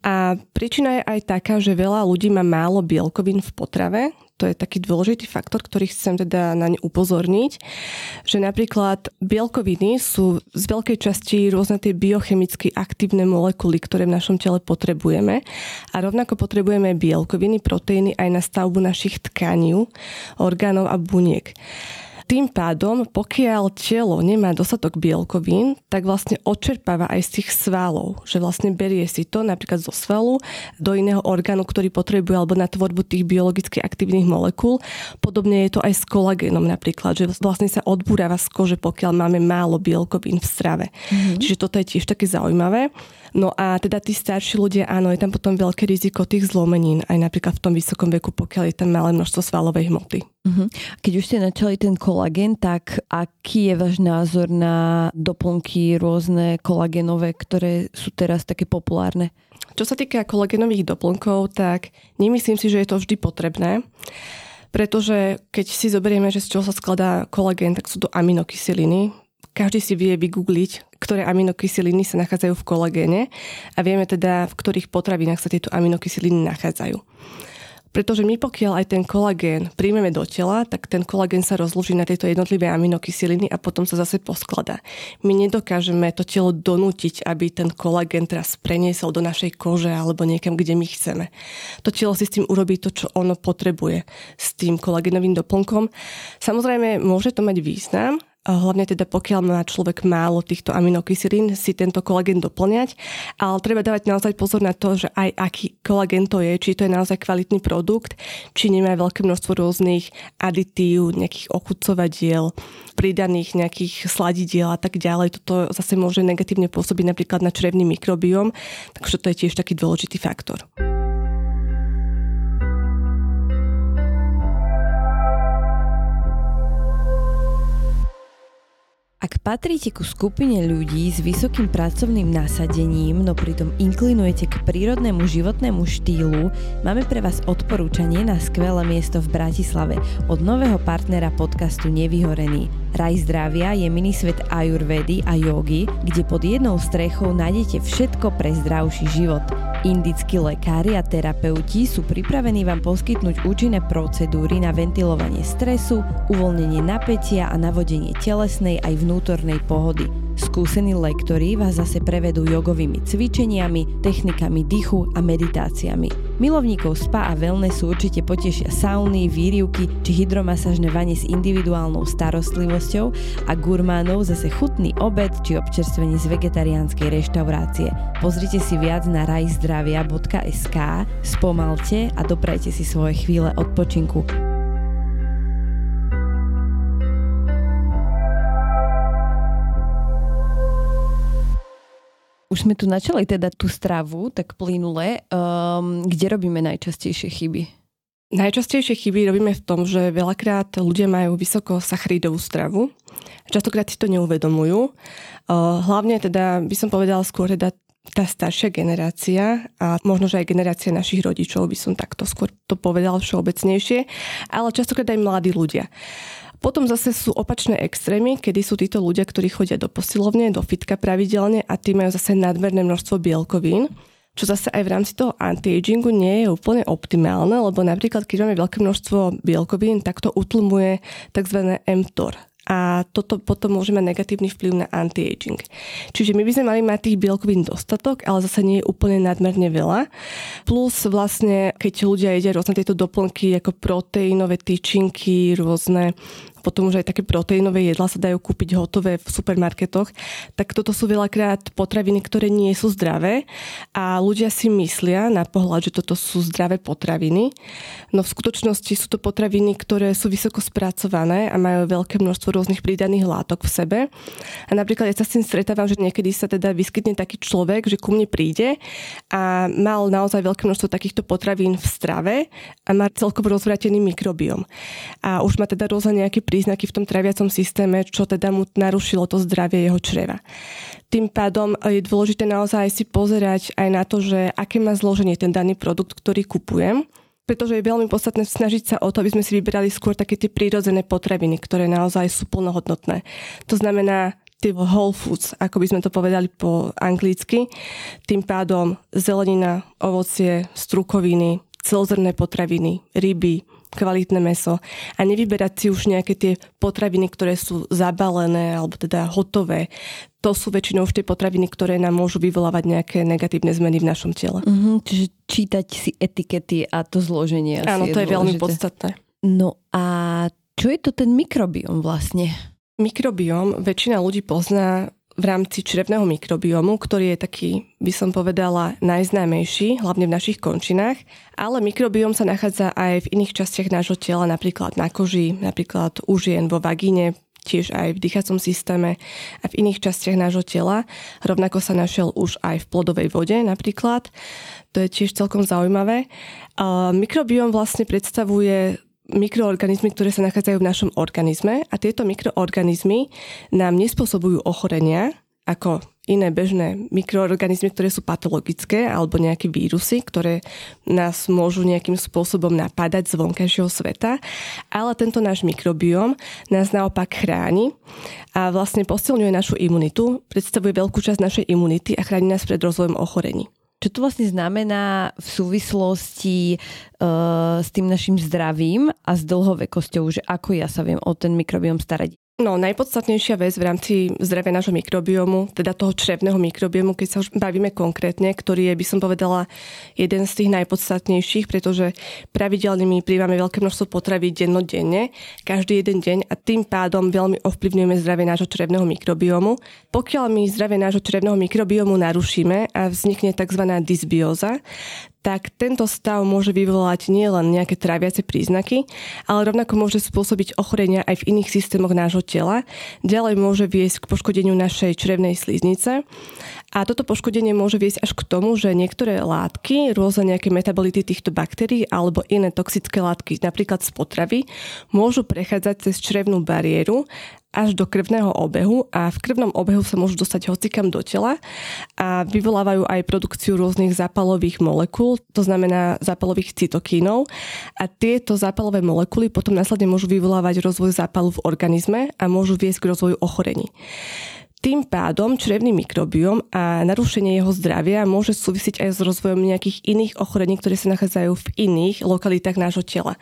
A príčina je aj taká, že veľa ľudí má málo bielkovín v potrave, to je taký dôležitý faktor, ktorý chcem teda na ne upozorniť, že napríklad bielkoviny sú z veľkej časti rôzne tie biochemicky aktívne molekuly, ktoré v našom tele potrebujeme a rovnako potrebujeme bielkoviny, proteíny aj na stavbu našich tkaní, orgánov a buniek. Tým pádom, pokiaľ telo nemá dostatok bielkovín, tak vlastne odčerpáva aj z tých svalov, že vlastne berie si to napríklad zo svalu do iného orgánu, ktorý potrebuje alebo na tvorbu tých biologicky aktívnych molekúl. Podobne je to aj s kolagénom napríklad, že vlastne sa odbúrava z kože, pokiaľ máme málo bielkovín v strave. Mm-hmm. Čiže toto je tiež také zaujímavé. No a teda tí starší ľudia, áno, je tam potom veľké riziko tých zlomenín, aj napríklad v tom vysokom veku, pokiaľ je tam malé množstvo svalovej hmoty. Uh-huh. Keď už ste načali ten kolagén, tak aký je váš názor na doplnky rôzne kolagénové, ktoré sú teraz také populárne? Čo sa týka kolagénových doplnkov, tak nemyslím si, že je to vždy potrebné pretože keď si zoberieme, že z čoho sa skladá kolagén, tak sú to aminokyseliny, každý si vie vygoogliť, ktoré aminokyseliny sa nachádzajú v kolagéne a vieme teda, v ktorých potravinách sa tieto aminokyseliny nachádzajú. Pretože my pokiaľ aj ten kolagén príjmeme do tela, tak ten kolagén sa rozloží na tieto jednotlivé aminokyseliny a potom sa zase poskladá. My nedokážeme to telo donútiť, aby ten kolagén teraz preniesol do našej kože alebo niekam, kde my chceme. To telo si s tým urobí to, čo ono potrebuje s tým kolagénovým doplnkom. Samozrejme, môže to mať význam, hlavne teda pokiaľ má človek málo týchto aminokyselín, si tento kolagén doplňať, ale treba dávať naozaj pozor na to, že aj aký kolagén to je, či to je naozaj kvalitný produkt, či nemá veľké množstvo rôznych aditív, nejakých ochucovadiel, pridaných nejakých sladidiel a tak ďalej. Toto zase môže negatívne pôsobiť napríklad na črevný mikrobióm, takže to je tiež taký dôležitý faktor. Ak patríte ku skupine ľudí s vysokým pracovným nasadením, no pritom inklinujete k prírodnému životnému štýlu, máme pre vás odporúčanie na skvelé miesto v Bratislave od nového partnera podcastu Nevyhorený. Raj zdravia je minisvet ajurvedy a jogy, kde pod jednou strechou nájdete všetko pre zdravší život – Indickí lekári a terapeuti sú pripravení vám poskytnúť účinné procedúry na ventilovanie stresu, uvoľnenie napätia a navodenie telesnej aj vnútornej pohody. Skúsení lektori vás zase prevedú jogovými cvičeniami, technikami dychu a meditáciami. Milovníkov spa a wellnessu určite potešia sauny, výrivky či hydromasažné vane s individuálnou starostlivosťou a gurmánov zase chutný obed či občerstvenie z vegetariánskej reštaurácie. Pozrite si viac na rajzdravia.sk, spomalte a doprajte si svoje chvíle odpočinku. Už sme tu načali teda tú stravu, tak plynule. Um, kde robíme najčastejšie chyby? Najčastejšie chyby robíme v tom, že veľakrát ľudia majú vysoko sacharidovú stravu. Častokrát si to neuvedomujú. Uh, hlavne teda by som povedala skôr teda tá staršia generácia a možno, že aj generácia našich rodičov by som takto skôr to povedala všeobecnejšie, ale častokrát aj mladí ľudia. Potom zase sú opačné extrémy, kedy sú títo ľudia, ktorí chodia do posilovne, do fitka pravidelne a tí majú zase nadmerné množstvo bielkovín čo zase aj v rámci toho anti-agingu nie je úplne optimálne, lebo napríklad keď máme veľké množstvo bielkovín, tak to utlmuje tzv. mTOR, a toto potom môže mať negatívny vplyv na anti-aging. Čiže my by sme mali mať tých bielkovín dostatok, ale zase nie je úplne nadmerne veľa. Plus vlastne, keď ľudia jedia rôzne tieto doplnky ako proteínové tyčinky, rôzne potom už aj také proteínové jedla sa dajú kúpiť hotové v supermarketoch, tak toto sú veľakrát potraviny, ktoré nie sú zdravé a ľudia si myslia na pohľad, že toto sú zdravé potraviny, no v skutočnosti sú to potraviny, ktoré sú vysoko spracované a majú veľké množstvo rôznych pridaných látok v sebe. A napríklad ja sa s tým stretávam, že niekedy sa teda vyskytne taký človek, že ku mne príde a mal naozaj veľké množstvo takýchto potravín v strave a má celkovo rozvratený mikrobiom. A už má teda rôzne nejaké príznaky v tom traviacom systéme, čo teda mu narušilo to zdravie jeho čreva. Tým pádom je dôležité naozaj si pozerať aj na to, že aké má zloženie ten daný produkt, ktorý kupujem, pretože je veľmi podstatné snažiť sa o to, aby sme si vyberali skôr také tie prírodzené potraviny, ktoré naozaj sú plnohodnotné. To znamená tie whole foods, ako by sme to povedali po anglicky. Tým pádom zelenina, ovocie, strukoviny, celozrné potraviny, ryby, kvalitné meso a nevyberať si už nejaké tie potraviny, ktoré sú zabalené alebo teda hotové. To sú väčšinou už tie potraviny, ktoré nám môžu vyvolávať nejaké negatívne zmeny v našom tele. Mm-hmm, čiže čítať si etikety a to zloženie. Áno, to je, je veľmi podstatné. No a čo je to ten mikrobiom vlastne? Mikrobiom väčšina ľudí pozná v rámci črevného mikrobiomu, ktorý je taký, by som povedala, najznámejší, hlavne v našich končinách. Ale mikrobiom sa nachádza aj v iných častiach nášho tela, napríklad na koži, napríklad u žien vo vagíne, tiež aj v dýchacom systéme a v iných častiach nášho tela. Rovnako sa našiel už aj v plodovej vode napríklad. To je tiež celkom zaujímavé. Mikrobiom vlastne predstavuje mikroorganizmy, ktoré sa nachádzajú v našom organizme a tieto mikroorganizmy nám nespôsobujú ochorenia, ako iné bežné mikroorganizmy, ktoré sú patologické alebo nejaké vírusy, ktoré nás môžu nejakým spôsobom napadať z vonkajšieho sveta, ale tento náš mikrobióm nás naopak chráni a vlastne posilňuje našu imunitu, predstavuje veľkú časť našej imunity a chráni nás pred rozvojom ochorení. Čo to vlastne znamená v súvislosti uh, s tým našim zdravím a s dlhovekosťou, že ako ja sa viem o ten mikrobióm starať? No, najpodstatnejšia vec v rámci zdravia nášho mikrobiomu, teda toho črevného mikrobiomu, keď sa už bavíme konkrétne, ktorý je, by som povedala, jeden z tých najpodstatnejších, pretože pravidelne my príjmame veľké množstvo potravy dennodenne, každý jeden deň a tým pádom veľmi ovplyvňujeme zdravie nášho črevného mikrobiomu. Pokiaľ my zdravie nášho črevného mikrobiomu narušíme a vznikne tzv. dysbióza, tak tento stav môže vyvolať nielen nejaké tráviace príznaky, ale rovnako môže spôsobiť ochorenia aj v iných systémoch nášho tela. Ďalej môže viesť k poškodeniu našej črevnej sliznice a toto poškodenie môže viesť až k tomu, že niektoré látky, rôzne nejaké metabolity týchto baktérií alebo iné toxické látky, napríklad z potravy, môžu prechádzať cez črevnú bariéru až do krvného obehu a v krvnom obehu sa môžu dostať hocikam do tela a vyvolávajú aj produkciu rôznych zápalových molekúl, to znamená zápalových cytokínov a tieto zápalové molekuly potom následne môžu vyvolávať rozvoj zápalu v organizme a môžu viesť k rozvoju ochorení. Tým pádom črevný mikrobióm a narušenie jeho zdravia môže súvisiť aj s rozvojom nejakých iných ochorení, ktoré sa nachádzajú v iných lokalitách nášho tela.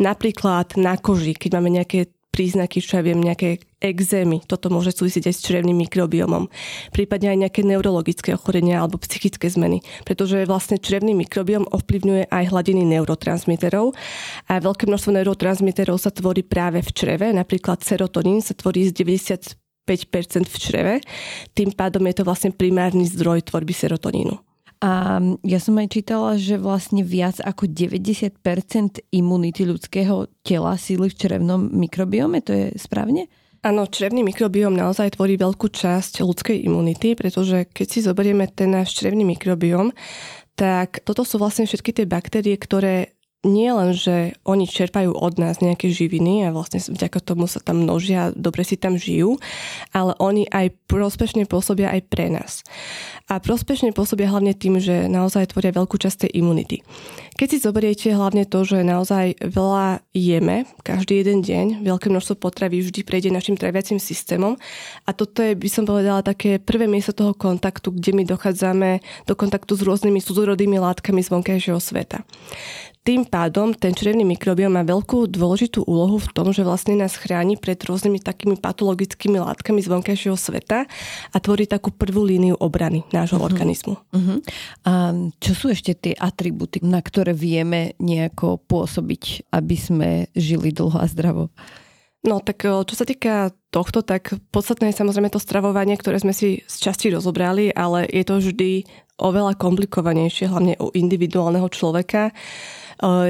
Napríklad na koži, keď máme nejaké príznaky, čo ja viem, nejaké exémy. Toto môže súvisieť aj s črevným mikrobiomom. Prípadne aj nejaké neurologické ochorenia alebo psychické zmeny. Pretože vlastne črevný mikrobiom ovplyvňuje aj hladiny neurotransmiterov a veľké množstvo neurotransmiterov sa tvorí práve v čreve. Napríklad serotonín sa tvorí z 90 5% v čreve. Tým pádom je to vlastne primárny zdroj tvorby serotonínu. A ja som aj čítala, že vlastne viac ako 90% imunity ľudského tela síly v črevnom mikrobiome, to je správne? Áno, črevný mikrobióm naozaj tvorí veľkú časť ľudskej imunity, pretože keď si zoberieme ten náš črevný mikrobióm, tak toto sú vlastne všetky tie baktérie, ktoré nie len, že oni čerpajú od nás nejaké živiny a vlastne vďaka tomu sa tam množia, dobre si tam žijú, ale oni aj prospešne pôsobia aj pre nás. A prospešne pôsobia hlavne tým, že naozaj tvoria veľkú časť tej imunity. Keď si zoberiete hlavne to, že naozaj veľa jeme, každý jeden deň, veľké množstvo potravy vždy prejde našim traviacím systémom a toto je, by som povedala, také prvé miesto toho kontaktu, kde my dochádzame do kontaktu s rôznymi súzorodými látkami z vonkajšieho sveta. Tým pádom ten črevný mikrobióm má veľkú dôležitú úlohu v tom, že vlastne nás chráni pred rôznymi takými patologickými látkami z vonkajšieho sveta a tvorí takú prvú líniu obrany nášho uh-huh. organizmu. Uh-huh. A čo sú ešte tie atributy, na ktoré vieme nejako pôsobiť, aby sme žili dlho a zdravo? No tak čo sa týka tohto, tak podstatné je samozrejme to stravovanie, ktoré sme si z časti rozobrali, ale je to vždy oveľa komplikovanejšie, hlavne u individuálneho človeka.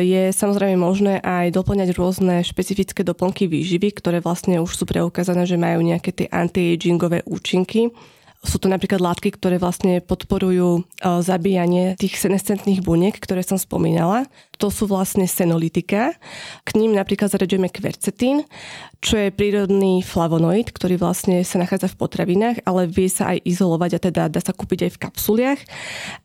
Je samozrejme možné aj doplňať rôzne špecifické doplnky výživy, ktoré vlastne už sú preukázané, že majú nejaké tie anti-agingové účinky. Sú to napríklad látky, ktoré vlastne podporujú zabíjanie tých senescentných buniek, ktoré som spomínala to sú vlastne senolitika. K ním napríklad zaraďujeme kvercetín, čo je prírodný flavonoid, ktorý vlastne sa nachádza v potravinách, ale vie sa aj izolovať a teda dá sa kúpiť aj v kapsuliach.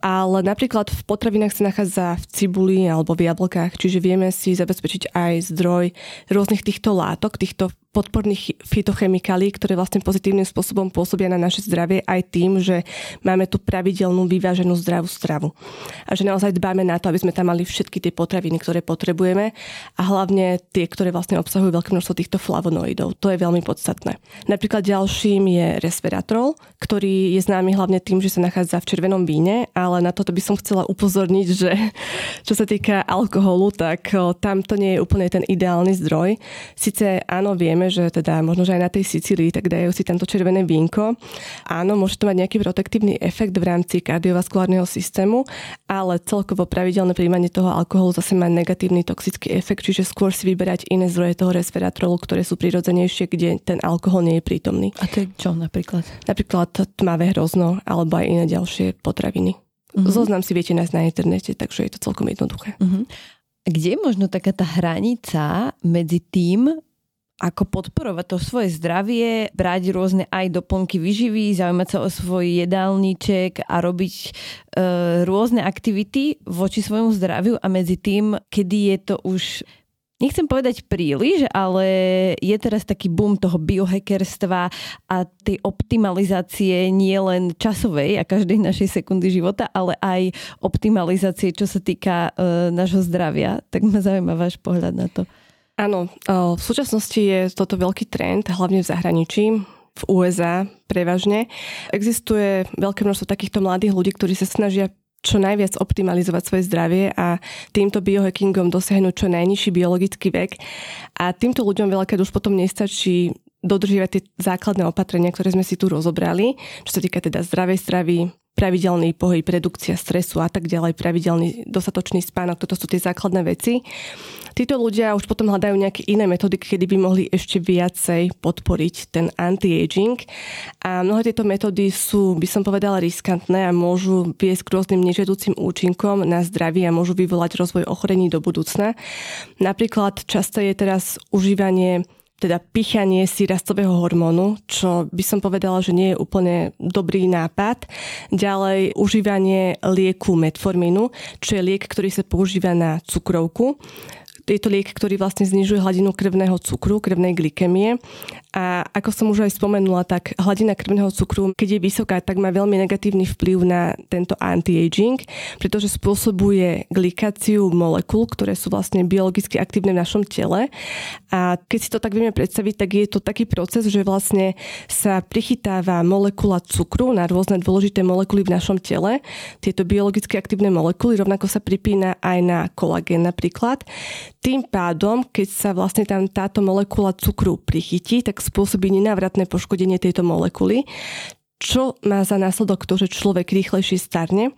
Ale napríklad v potravinách sa nachádza v cibuli alebo v jablkách, čiže vieme si zabezpečiť aj zdroj rôznych týchto látok, týchto podporných fitochemikálií, ktoré vlastne pozitívnym spôsobom pôsobia na naše zdravie aj tým, že máme tu pravidelnú vyváženú zdravú stravu. A že naozaj dbáme na to, aby sme tam mali všetky tie potraviny, ktoré potrebujeme a hlavne tie, ktoré vlastne obsahujú veľké množstvo týchto flavonoidov. To je veľmi podstatné. Napríklad ďalším je resveratrol, ktorý je známy hlavne tým, že sa nachádza v červenom víne, ale na toto by som chcela upozorniť, že čo sa týka alkoholu, tak tam to nie je úplne ten ideálny zdroj. Sice áno, vieme, že teda možno, že aj na tej Sicílii, tak dajú si tamto červené vínko. Áno, môže to mať nejaký protektívny efekt v rámci kardiovaskulárneho systému, ale celkovo pravidelné príjmanie toho alkoholu zase má negatívny toxický efekt, čiže skôr si vyberať iné zdroje toho resveratrolu, ktoré sú prirodzenejšie, kde ten alkohol nie je prítomný. A to je čo napríklad? Napríklad tmavé hrozno alebo aj iné ďalšie potraviny. Uh-huh. Zoznam si viete nájsť na internete, takže je to celkom jednoduché. Uh-huh. Kde je možno taká tá hranica medzi tým, ako podporovať to svoje zdravie, brať rôzne aj doplnky vyživy, zaujímať sa o svoj jedálniček a robiť e, rôzne aktivity voči svojmu zdraviu a medzi tým, kedy je to už Nechcem povedať príliš, ale je teraz taký boom toho biohackerstva a tej optimalizácie nie len časovej a každej našej sekundy života, ale aj optimalizácie, čo sa týka e, nášho zdravia. Tak ma zaujíma váš pohľad na to. Áno, v súčasnosti je toto veľký trend, hlavne v zahraničí, v USA prevažne. Existuje veľké množstvo takýchto mladých ľudí, ktorí sa snažia čo najviac optimalizovať svoje zdravie a týmto biohackingom dosiahnuť čo najnižší biologický vek. A týmto ľuďom veľakrát už potom nestačí dodržiavať tie základné opatrenia, ktoré sme si tu rozobrali, čo sa týka teda zdravej stravy, pravidelný pohyb, redukcia stresu a tak ďalej, pravidelný dostatočný spánok, toto sú tie základné veci. Títo ľudia už potom hľadajú nejaké iné metódy, kedy by mohli ešte viacej podporiť ten anti-aging. A mnohé tieto metódy sú, by som povedala, riskantné a môžu viesť k rôznym nežiaducím účinkom na zdravie a môžu vyvolať rozvoj ochorení do budúcna. Napríklad často je teraz užívanie teda pichanie si rastového hormónu, čo by som povedala, že nie je úplne dobrý nápad. Ďalej užívanie lieku metformínu, čo je liek, ktorý sa používa na cukrovku je to liek, ktorý vlastne znižuje hladinu krvného cukru, krvnej glykemie. A ako som už aj spomenula, tak hladina krvného cukru, keď je vysoká, tak má veľmi negatívny vplyv na tento anti-aging, pretože spôsobuje glikáciu molekúl, ktoré sú vlastne biologicky aktívne v našom tele. A keď si to tak vieme predstaviť, tak je to taký proces, že vlastne sa prichytáva molekula cukru na rôzne dôležité molekuly v našom tele. Tieto biologicky aktívne molekuly rovnako sa pripína aj na kolagén napríklad. Tým pádom, keď sa vlastne tam táto molekula cukru prichytí, tak spôsobí nenávratné poškodenie tejto molekuly, čo má za následok to, že človek rýchlejšie starne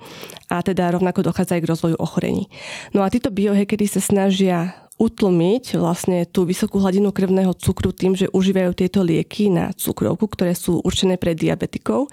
a teda rovnako dochádza aj k rozvoju ochorení. No a títo biohackery sa snažia utlmiť vlastne tú vysokú hladinu krvného cukru tým, že užívajú tieto lieky na cukrovku, ktoré sú určené pre diabetikov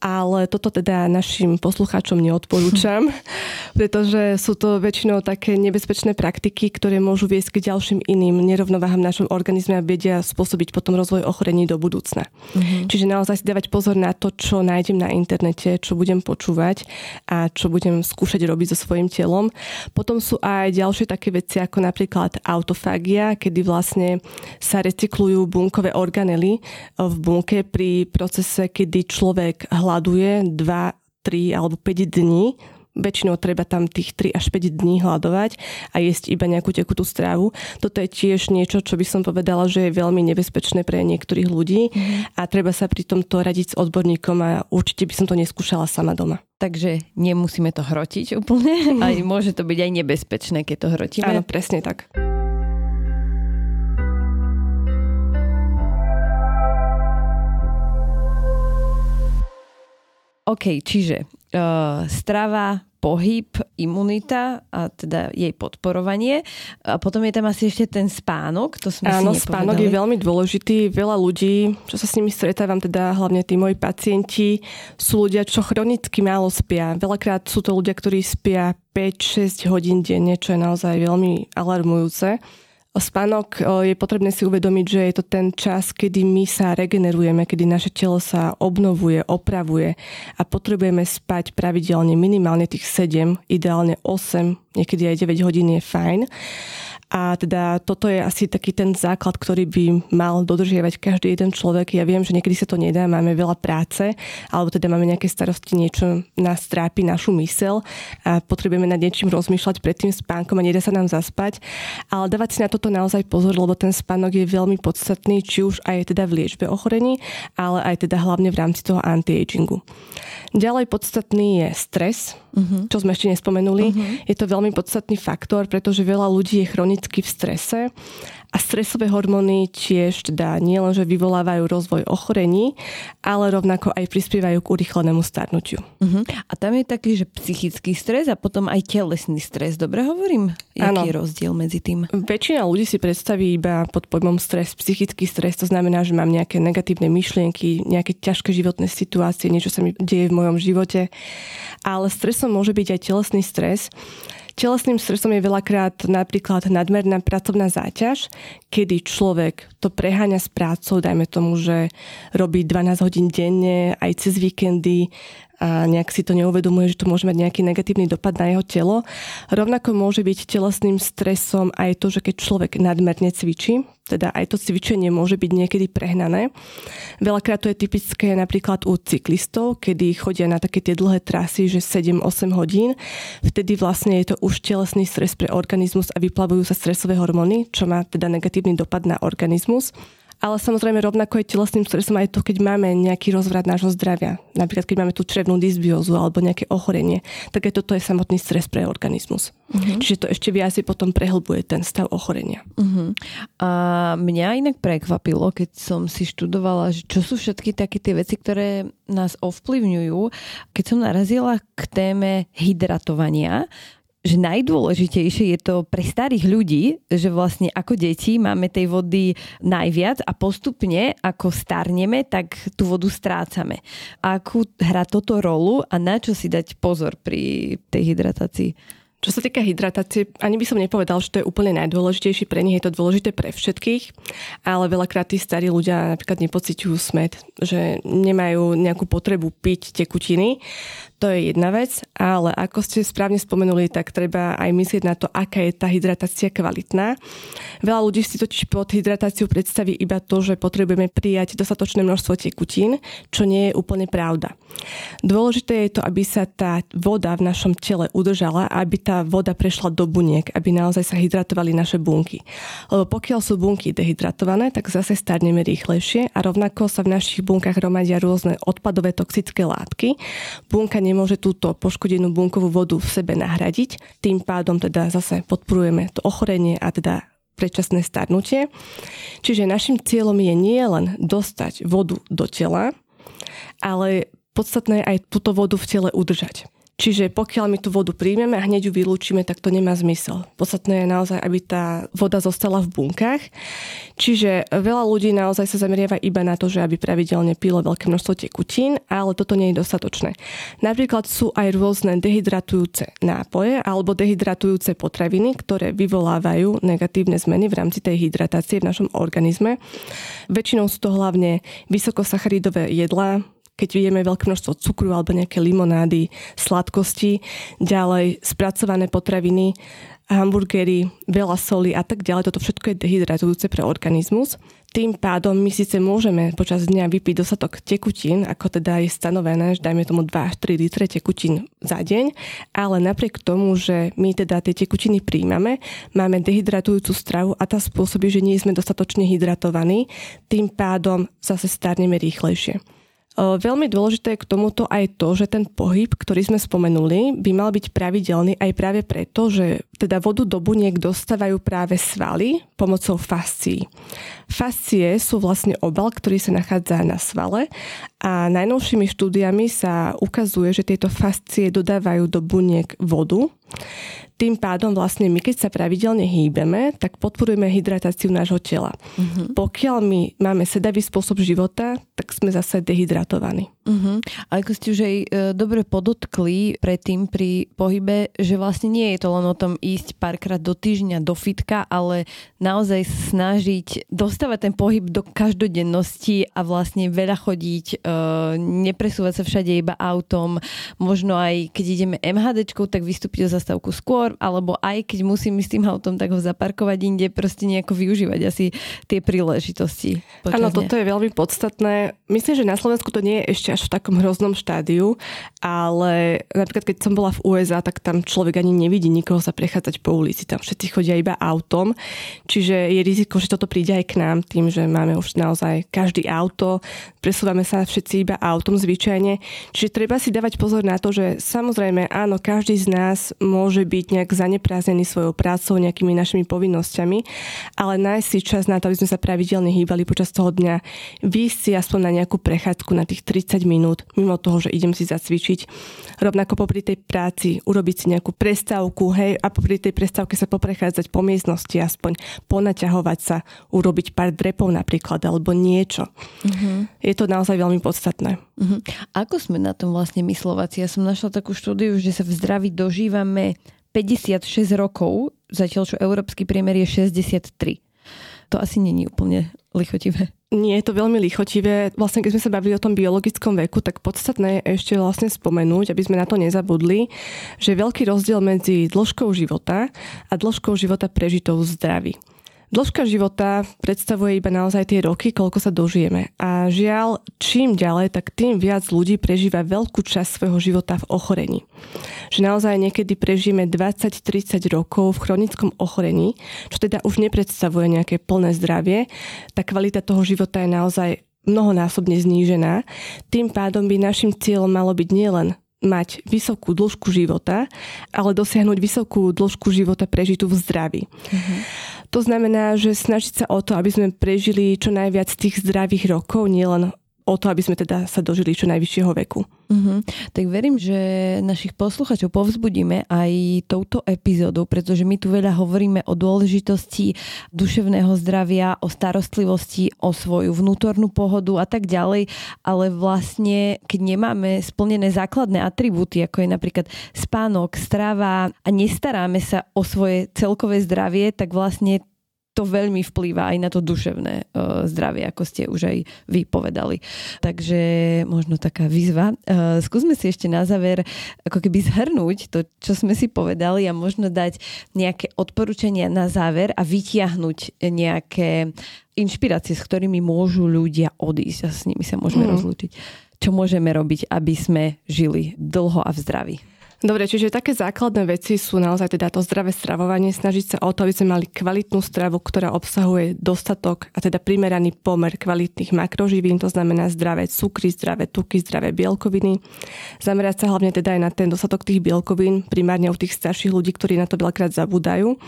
ale toto teda našim poslucháčom neodporúčam, pretože sú to väčšinou také nebezpečné praktiky, ktoré môžu viesť k ďalším iným nerovnováham v našom organizme a vedia spôsobiť potom rozvoj ochorení do budúcna. Mm-hmm. Čiže naozaj si dávať pozor na to, čo nájdem na internete, čo budem počúvať a čo budem skúšať robiť so svojím telom. Potom sú aj ďalšie také veci ako napríklad autofagia, kedy vlastne sa recyklujú bunkové organely v bunke pri procese, kedy človek hľadá hľaduje 2, 3 alebo 5 dní, väčšinou treba tam tých 3 až 5 dní hľadovať a jesť iba nejakú tekutú strávu. Toto je tiež niečo, čo by som povedala, že je veľmi nebezpečné pre niektorých ľudí mm. a treba sa pri tomto radiť s odborníkom a určite by som to neskúšala sama doma. Takže nemusíme to hrotiť úplne, aj môže to byť aj nebezpečné, keď to hrotíme. Áno, presne tak. OK, čiže uh, strava, pohyb, imunita a teda jej podporovanie. A potom je tam asi ešte ten spánok, to sme Áno, si spánok je veľmi dôležitý. Veľa ľudí, čo sa s nimi stretávam, teda hlavne tí moji pacienti, sú ľudia, čo chronicky málo spia. Veľakrát sú to ľudia, ktorí spia 5-6 hodín denne, čo je naozaj veľmi alarmujúce. Spánok je potrebné si uvedomiť, že je to ten čas, kedy my sa regenerujeme, kedy naše telo sa obnovuje, opravuje a potrebujeme spať pravidelne minimálne tých 7, ideálne 8, niekedy aj 9 hodín je fajn. A teda toto je asi taký ten základ, ktorý by mal dodržiavať každý jeden človek. Ja viem, že niekedy sa to nedá, máme veľa práce, alebo teda máme nejaké starosti, niečo nás trápi našu mysel a potrebujeme nad niečím rozmýšľať pred tým spánkom a nedá sa nám zaspať. Ale dávať si na toto naozaj pozor, lebo ten spánok je veľmi podstatný, či už aj teda v liečbe ochorení, ale aj teda hlavne v rámci toho anti-agingu. Ďalej podstatný je stres, uh-huh. čo sme ešte nespomenuli. Uh-huh. Je to veľmi podstatný faktor, pretože veľa ľudí je chronicky v strese a stresové hormóny tiež teda nielenže vyvolávajú rozvoj ochorení, ale rovnako aj prispievajú k urýchlenému starnutiu. Uh-huh. A tam je taký, že psychický stres a potom aj telesný stres. Dobre hovorím? Jaký je rozdiel medzi tým? Väčšina ľudí si predstaví iba pod pojmom stres, psychický stres. To znamená, že mám nejaké negatívne myšlienky, nejaké ťažké životné situácie, niečo sa mi deje v mojom živote. Ale stresom môže byť aj telesný stres Telesným stresom je veľakrát napríklad nadmerná pracovná záťaž, kedy človek to preháňa s prácou, dajme tomu, že robí 12 hodín denne, aj cez víkendy, a nejak si to neuvedomuje, že to môže mať nejaký negatívny dopad na jeho telo. Rovnako môže byť telesným stresom aj to, že keď človek nadmerne cvičí, teda aj to cvičenie môže byť niekedy prehnané. Veľakrát to je typické napríklad u cyklistov, kedy chodia na také tie dlhé trasy, že 7-8 hodín. Vtedy vlastne je to už telesný stres pre organizmus a vyplavujú sa stresové hormóny, čo má teda negatívny dopad na organizmus. Ale samozrejme rovnako je telesným stresom aj to, keď máme nejaký rozvrat nášho zdravia. Napríklad keď máme tú črevnú dysbiózu alebo nejaké ochorenie, tak aj toto je samotný stres pre organizmus. Uh-huh. Čiže to ešte viac potom prehlbuje ten stav ochorenia. Uh-huh. A mňa inak prekvapilo, keď som si študovala, že čo sú všetky také tie veci, ktoré nás ovplyvňujú. Keď som narazila k téme hydratovania, že najdôležitejšie je to pre starých ľudí, že vlastne ako deti máme tej vody najviac a postupne ako starneme, tak tú vodu strácame. Akú hrá toto rolu a na čo si dať pozor pri tej hydratácii? Čo sa týka hydratácie, ani by som nepovedal, že to je úplne najdôležitejší, pre nich je to dôležité pre všetkých, ale veľakrát tí starí ľudia napríklad nepociťujú smet, že nemajú nejakú potrebu piť tekutiny. To je jedna vec, ale ako ste správne spomenuli, tak treba aj myslieť na to, aká je tá hydratácia kvalitná. Veľa ľudí si totiž pod hydratáciu predstaví iba to, že potrebujeme prijať dostatočné množstvo tekutín, čo nie je úplne pravda. Dôležité je to, aby sa tá voda v našom tele udržala aby tá voda prešla do buniek, aby naozaj sa hydratovali naše bunky. Lebo pokiaľ sú bunky dehydratované, tak zase starneme rýchlejšie a rovnako sa v našich bunkách hromadia rôzne odpadové toxické látky. Bunka nemôže túto poškodenú bunkovú vodu v sebe nahradiť. Tým pádom teda zase podporujeme to ochorenie a teda predčasné starnutie. Čiže našim cieľom je nie len dostať vodu do tela, ale podstatné aj túto vodu v tele udržať. Čiže pokiaľ my tú vodu príjmeme a hneď ju vylúčime, tak to nemá zmysel. Podstatné je naozaj, aby tá voda zostala v bunkách. Čiže veľa ľudí naozaj sa zameriava iba na to, že aby pravidelne pilo veľké množstvo tekutín, ale toto nie je dostatočné. Napríklad sú aj rôzne dehydratujúce nápoje alebo dehydratujúce potraviny, ktoré vyvolávajú negatívne zmeny v rámci tej hydratácie v našom organizme. Väčšinou sú to hlavne vysokosacharidové jedlá, keď jeme veľké množstvo cukru alebo nejaké limonády, sladkosti, ďalej spracované potraviny, hamburgery, veľa soli a tak ďalej. Toto všetko je dehydratujúce pre organizmus. Tým pádom my síce môžeme počas dňa vypiť dostatok tekutín, ako teda je stanovené, že dajme tomu 2 až 3 litre tekutín za deň, ale napriek tomu, že my teda tie tekutiny príjmame, máme dehydratujúcu stravu a tá spôsobí, že nie sme dostatočne hydratovaní, tým pádom zase starneme rýchlejšie. Veľmi dôležité je k tomuto aj to, že ten pohyb, ktorý sme spomenuli, by mal byť pravidelný aj práve preto, že teda vodu do buniek dostávajú práve svaly pomocou fascií. Fascie sú vlastne obal, ktorý sa nachádza na svale a najnovšími štúdiami sa ukazuje, že tieto fascie dodávajú do buniek vodu. Tým pádom vlastne my, keď sa pravidelne hýbeme, tak podporujeme hydratáciu nášho tela. Uh-huh. Pokiaľ my máme sedavý spôsob života, tak sme zase dehydratovaní. Uh-huh. A ako ste už aj e, dobre podotkli predtým pri pohybe, že vlastne nie je to len o tom ísť párkrát do týždňa do fitka, ale naozaj snažiť dostávať ten pohyb do každodennosti a vlastne veľa chodiť, e, nepresúvať sa všade iba autom, možno aj keď ideme MHDčkou, tak vystúpiť do zastávku skôr, alebo aj keď musím ísť tým autom, tak ho zaparkovať inde, proste nejako využívať asi tie príležitosti. Áno, toto je veľmi podstatné. Myslím, že na Slovensku to nie je ešte až v takom hroznom štádiu, ale napríklad keď som bola v USA, tak tam človek ani nevidí nikoho sa prechádzať po ulici. Tam všetci chodia iba autom, čiže je riziko, že toto príde aj k nám tým, že máme už naozaj každý auto, presúvame sa všetci iba autom zvyčajne. Čiže treba si dávať pozor na to, že samozrejme áno, každý z nás môže byť nejak zanepráznený svojou prácou, nejakými našimi povinnosťami, ale nájsť si čas na to, aby sme sa pravidelne hýbali počas toho dňa, výjsť si aspoň na nejakú prechádzku na tých 30 minút, mimo toho, že idem si zacvičiť. Rovnako popri tej práci urobiť si nejakú prestávku, hej, a popri tej prestávke sa poprechádzať po miestnosti, aspoň ponaťahovať sa, urobiť pár drepov napríklad, alebo niečo. Uh-huh. Je to naozaj veľmi podstatné. Uh-huh. Ako sme na tom vlastne myslovací? Ja som našla takú štúdiu, že sa v zdraví dožívame 56 rokov, zatiaľ čo európsky priemer je 63. To asi není úplne lichotivé. Nie je to veľmi lichotivé. Vlastne, keď sme sa bavili o tom biologickom veku, tak podstatné je ešte vlastne spomenúť, aby sme na to nezabudli, že je veľký rozdiel medzi dĺžkou života a dĺžkou života prežitou v zdraví. Dĺžka života predstavuje iba naozaj tie roky, koľko sa dožijeme. A žiaľ, čím ďalej, tak tým viac ľudí prežíva veľkú časť svojho života v ochorení. Že naozaj niekedy prežijeme 20-30 rokov v chronickom ochorení, čo teda už nepredstavuje nejaké plné zdravie. Tá kvalita toho života je naozaj mnohonásobne znížená. Tým pádom by našim cieľom malo byť nielen mať vysokú dĺžku života, ale dosiahnuť vysokú dĺžku života prežitú v zdraví. Mm-hmm. To znamená, že snažiť sa o to, aby sme prežili čo najviac tých zdravých rokov, nielen o to, aby sme teda sa dožili čo najvyššieho veku. Uh-huh. Tak verím, že našich posluchačov povzbudíme aj touto epizódou, pretože my tu veľa hovoríme o dôležitosti duševného zdravia, o starostlivosti, o svoju vnútornú pohodu a tak ďalej, ale vlastne, keď nemáme splnené základné atribúty, ako je napríklad spánok, strava a nestaráme sa o svoje celkové zdravie, tak vlastne to veľmi vplýva aj na to duševné uh, zdravie, ako ste už aj vy povedali. Takže možno taká výzva. Uh, skúsme si ešte na záver ako keby zhrnúť to, čo sme si povedali a možno dať nejaké odporúčania na záver a vytiahnuť nejaké inšpirácie, s ktorými môžu ľudia odísť a s nimi sa môžeme mm. rozlúčiť. Čo môžeme robiť, aby sme žili dlho a v zdraví? Dobre, čiže také základné veci sú naozaj teda to zdravé stravovanie, snažiť sa o to, aby sme mali kvalitnú stravu, ktorá obsahuje dostatok a teda primeraný pomer kvalitných makroživín, to znamená zdravé cukry, zdravé tuky, zdravé bielkoviny. Zamerať sa hlavne teda aj na ten dostatok tých bielkovín, primárne u tých starších ľudí, ktorí na to veľakrát zabúdajú.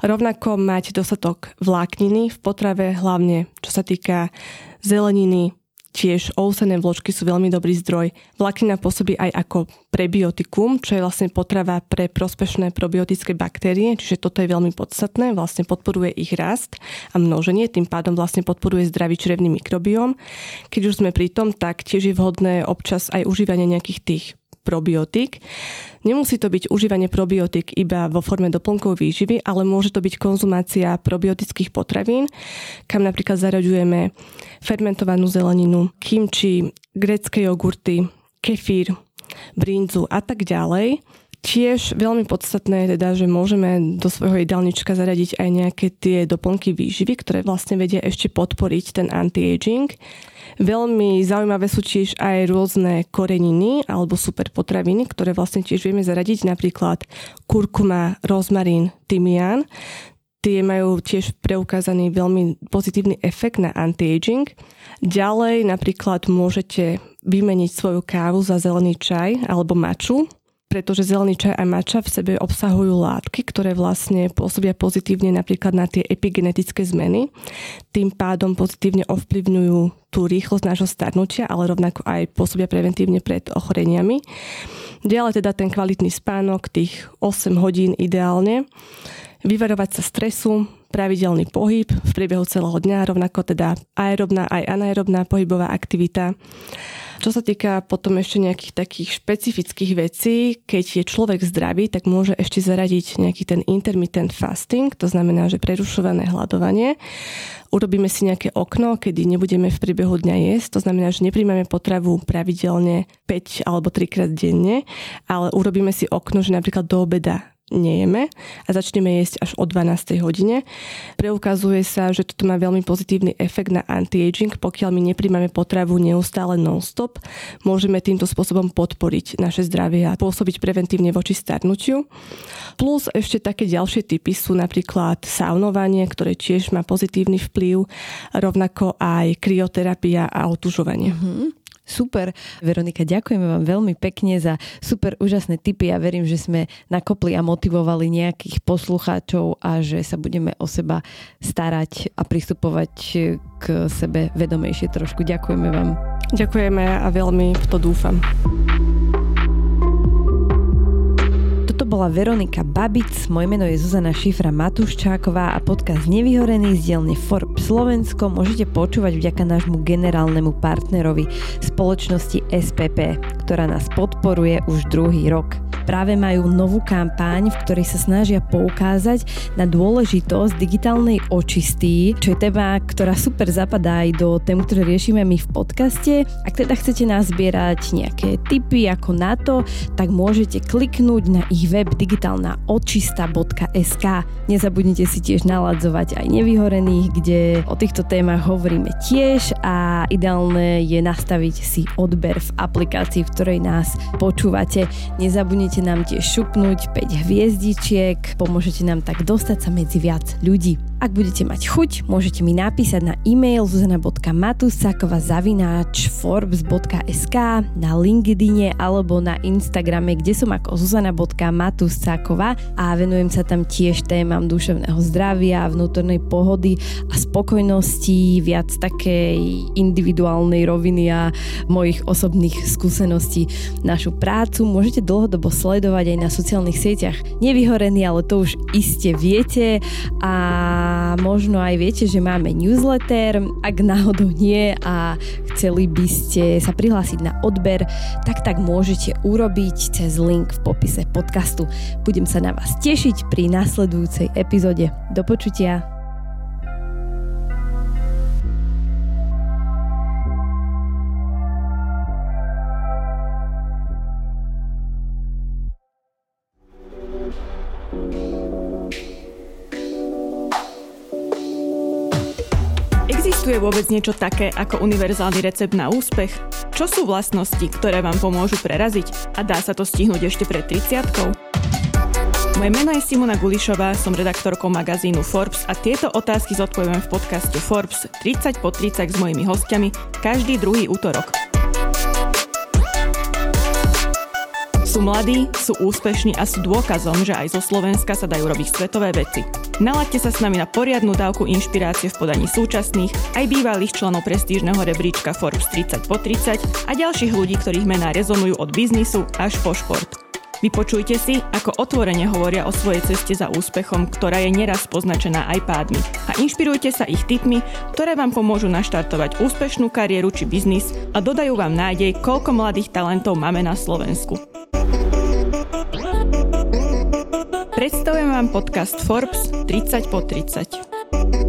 Rovnako mať dostatok vlákniny v potrave, hlavne čo sa týka zeleniny, Tiež ovsené vločky sú veľmi dobrý zdroj. Vláknina pôsobí aj ako prebiotikum, čo je vlastne potrava pre prospešné probiotické baktérie, čiže toto je veľmi podstatné, vlastne podporuje ich rast a množenie, tým pádom vlastne podporuje zdravý črevný mikrobióm. Keď už sme pri tom, tak tiež je vhodné občas aj užívanie nejakých tých probiotik. Nemusí to byť užívanie probiotik iba vo forme doplnkov výživy, ale môže to byť konzumácia probiotických potravín, kam napríklad zaraďujeme fermentovanú zeleninu, kimči, grecké jogurty, kefír, brinzu a tak ďalej. Tiež veľmi podstatné je teda, že môžeme do svojho jedálnička zaradiť aj nejaké tie doplnky výživy, ktoré vlastne vedia ešte podporiť ten anti-aging. Veľmi zaujímavé sú tiež aj rôzne koreniny alebo super potraviny, ktoré vlastne tiež vieme zaradiť, napríklad kurkuma, rozmarín, tymián. Tie majú tiež preukázaný veľmi pozitívny efekt na anti-aging. Ďalej napríklad môžete vymeniť svoju kávu za zelený čaj alebo maču, pretože zelený čaj a mača v sebe obsahujú látky, ktoré vlastne pôsobia pozitívne napríklad na tie epigenetické zmeny. Tým pádom pozitívne ovplyvňujú tú rýchlosť nášho starnutia, ale rovnako aj pôsobia preventívne pred ochoreniami. Ďalej teda ten kvalitný spánok, tých 8 hodín ideálne. Vyvarovať sa stresu, pravidelný pohyb v priebehu celého dňa, rovnako teda aerobná aj anaerobná pohybová aktivita čo sa týka potom ešte nejakých takých špecifických vecí, keď je človek zdravý, tak môže ešte zaradiť nejaký ten intermittent fasting, to znamená, že prerušované hľadovanie. Urobíme si nejaké okno, kedy nebudeme v priebehu dňa jesť, to znamená, že nepríjmame potravu pravidelne 5 alebo 3 krát denne, ale urobíme si okno, že napríklad do obeda nejeme a začneme jesť až o 12. hodine. Preukazuje sa, že toto má veľmi pozitívny efekt na anti-aging, pokiaľ my nepríjmame potravu neustále non-stop. Môžeme týmto spôsobom podporiť naše zdravie a pôsobiť preventívne voči starnutiu. Plus ešte také ďalšie typy sú napríklad saunovanie, ktoré tiež má pozitívny vplyv, rovnako aj krioterapia a otužovanie. Mm-hmm. Super. Veronika, ďakujeme vám veľmi pekne za super úžasné tipy ja verím, že sme nakopli a motivovali nejakých poslucháčov a že sa budeme o seba starať a pristupovať k sebe vedomejšie trošku. Ďakujeme vám. Ďakujeme a veľmi v to dúfam bola Veronika Babic, moje meno je Zuzana Šifra Matuščáková a podcast Nevyhorený z dielne Forbes Slovensko môžete počúvať vďaka nášmu generálnemu partnerovi spoločnosti SPP, ktorá nás podporuje už druhý rok práve majú novú kampaň, v ktorej sa snažia poukázať na dôležitosť digitálnej očisty, čo je téma, ktorá super zapadá aj do tém, ktoré riešime my v podcaste. Ak teda chcete nazbierať nejaké tipy ako na to, tak môžete kliknúť na ich web digitálnaočista.sk. Nezabudnite si tiež naladzovať aj nevyhorených, kde o týchto témach hovoríme tiež a ideálne je nastaviť si odber v aplikácii, v ktorej nás počúvate. Nezabudnite nám tiež šupnúť 5 hviezdičiek, pomôžete nám tak dostať sa medzi viac ľudí. Ak budete mať chuť, môžete mi napísať na e-mail zuzana.matusakova zavináč forbes.sk na LinkedIne alebo na Instagrame, kde som ako zuzana.matusakova a venujem sa tam tiež témam duševného zdravia, vnútornej pohody a spokojnosti, viac takej individuálnej roviny a mojich osobných skúseností. Našu prácu môžete dlhodobo sledovať aj na sociálnych sieťach. Nevyhorený, ale to už iste viete a možno aj viete, že máme newsletter. Ak náhodou nie a chceli by ste sa prihlásiť na odber, tak tak môžete urobiť cez link v popise podcastu. Budem sa na vás tešiť pri nasledujúcej epizóde. Do počutia. Vôbec niečo také ako univerzálny recept na úspech? Čo sú vlastnosti, ktoré vám pomôžu preraziť? A dá sa to stihnúť ešte pred 30 moje meno je Simona Gulišová, som redaktorkou magazínu Forbes a tieto otázky zodpovedám v podcaste Forbes 30 po 30 s mojimi hostiami každý druhý útorok. Sú mladí, sú úspešní a sú dôkazom, že aj zo Slovenska sa dajú robiť svetové veci. Nalaďte sa s nami na poriadnu dávku inšpirácie v podaní súčasných, aj bývalých členov prestížneho rebríčka Forbes 30 po 30 a ďalších ľudí, ktorých mená rezonujú od biznisu až po šport. Vypočujte si, ako otvorene hovoria o svojej ceste za úspechom, ktorá je neraz poznačená aj pádmi. A inšpirujte sa ich tipmi, ktoré vám pomôžu naštartovať úspešnú kariéru či biznis a dodajú vám nádej, koľko mladých talentov máme na Slovensku. Predstavujem vám podcast Forbes 30 po 30.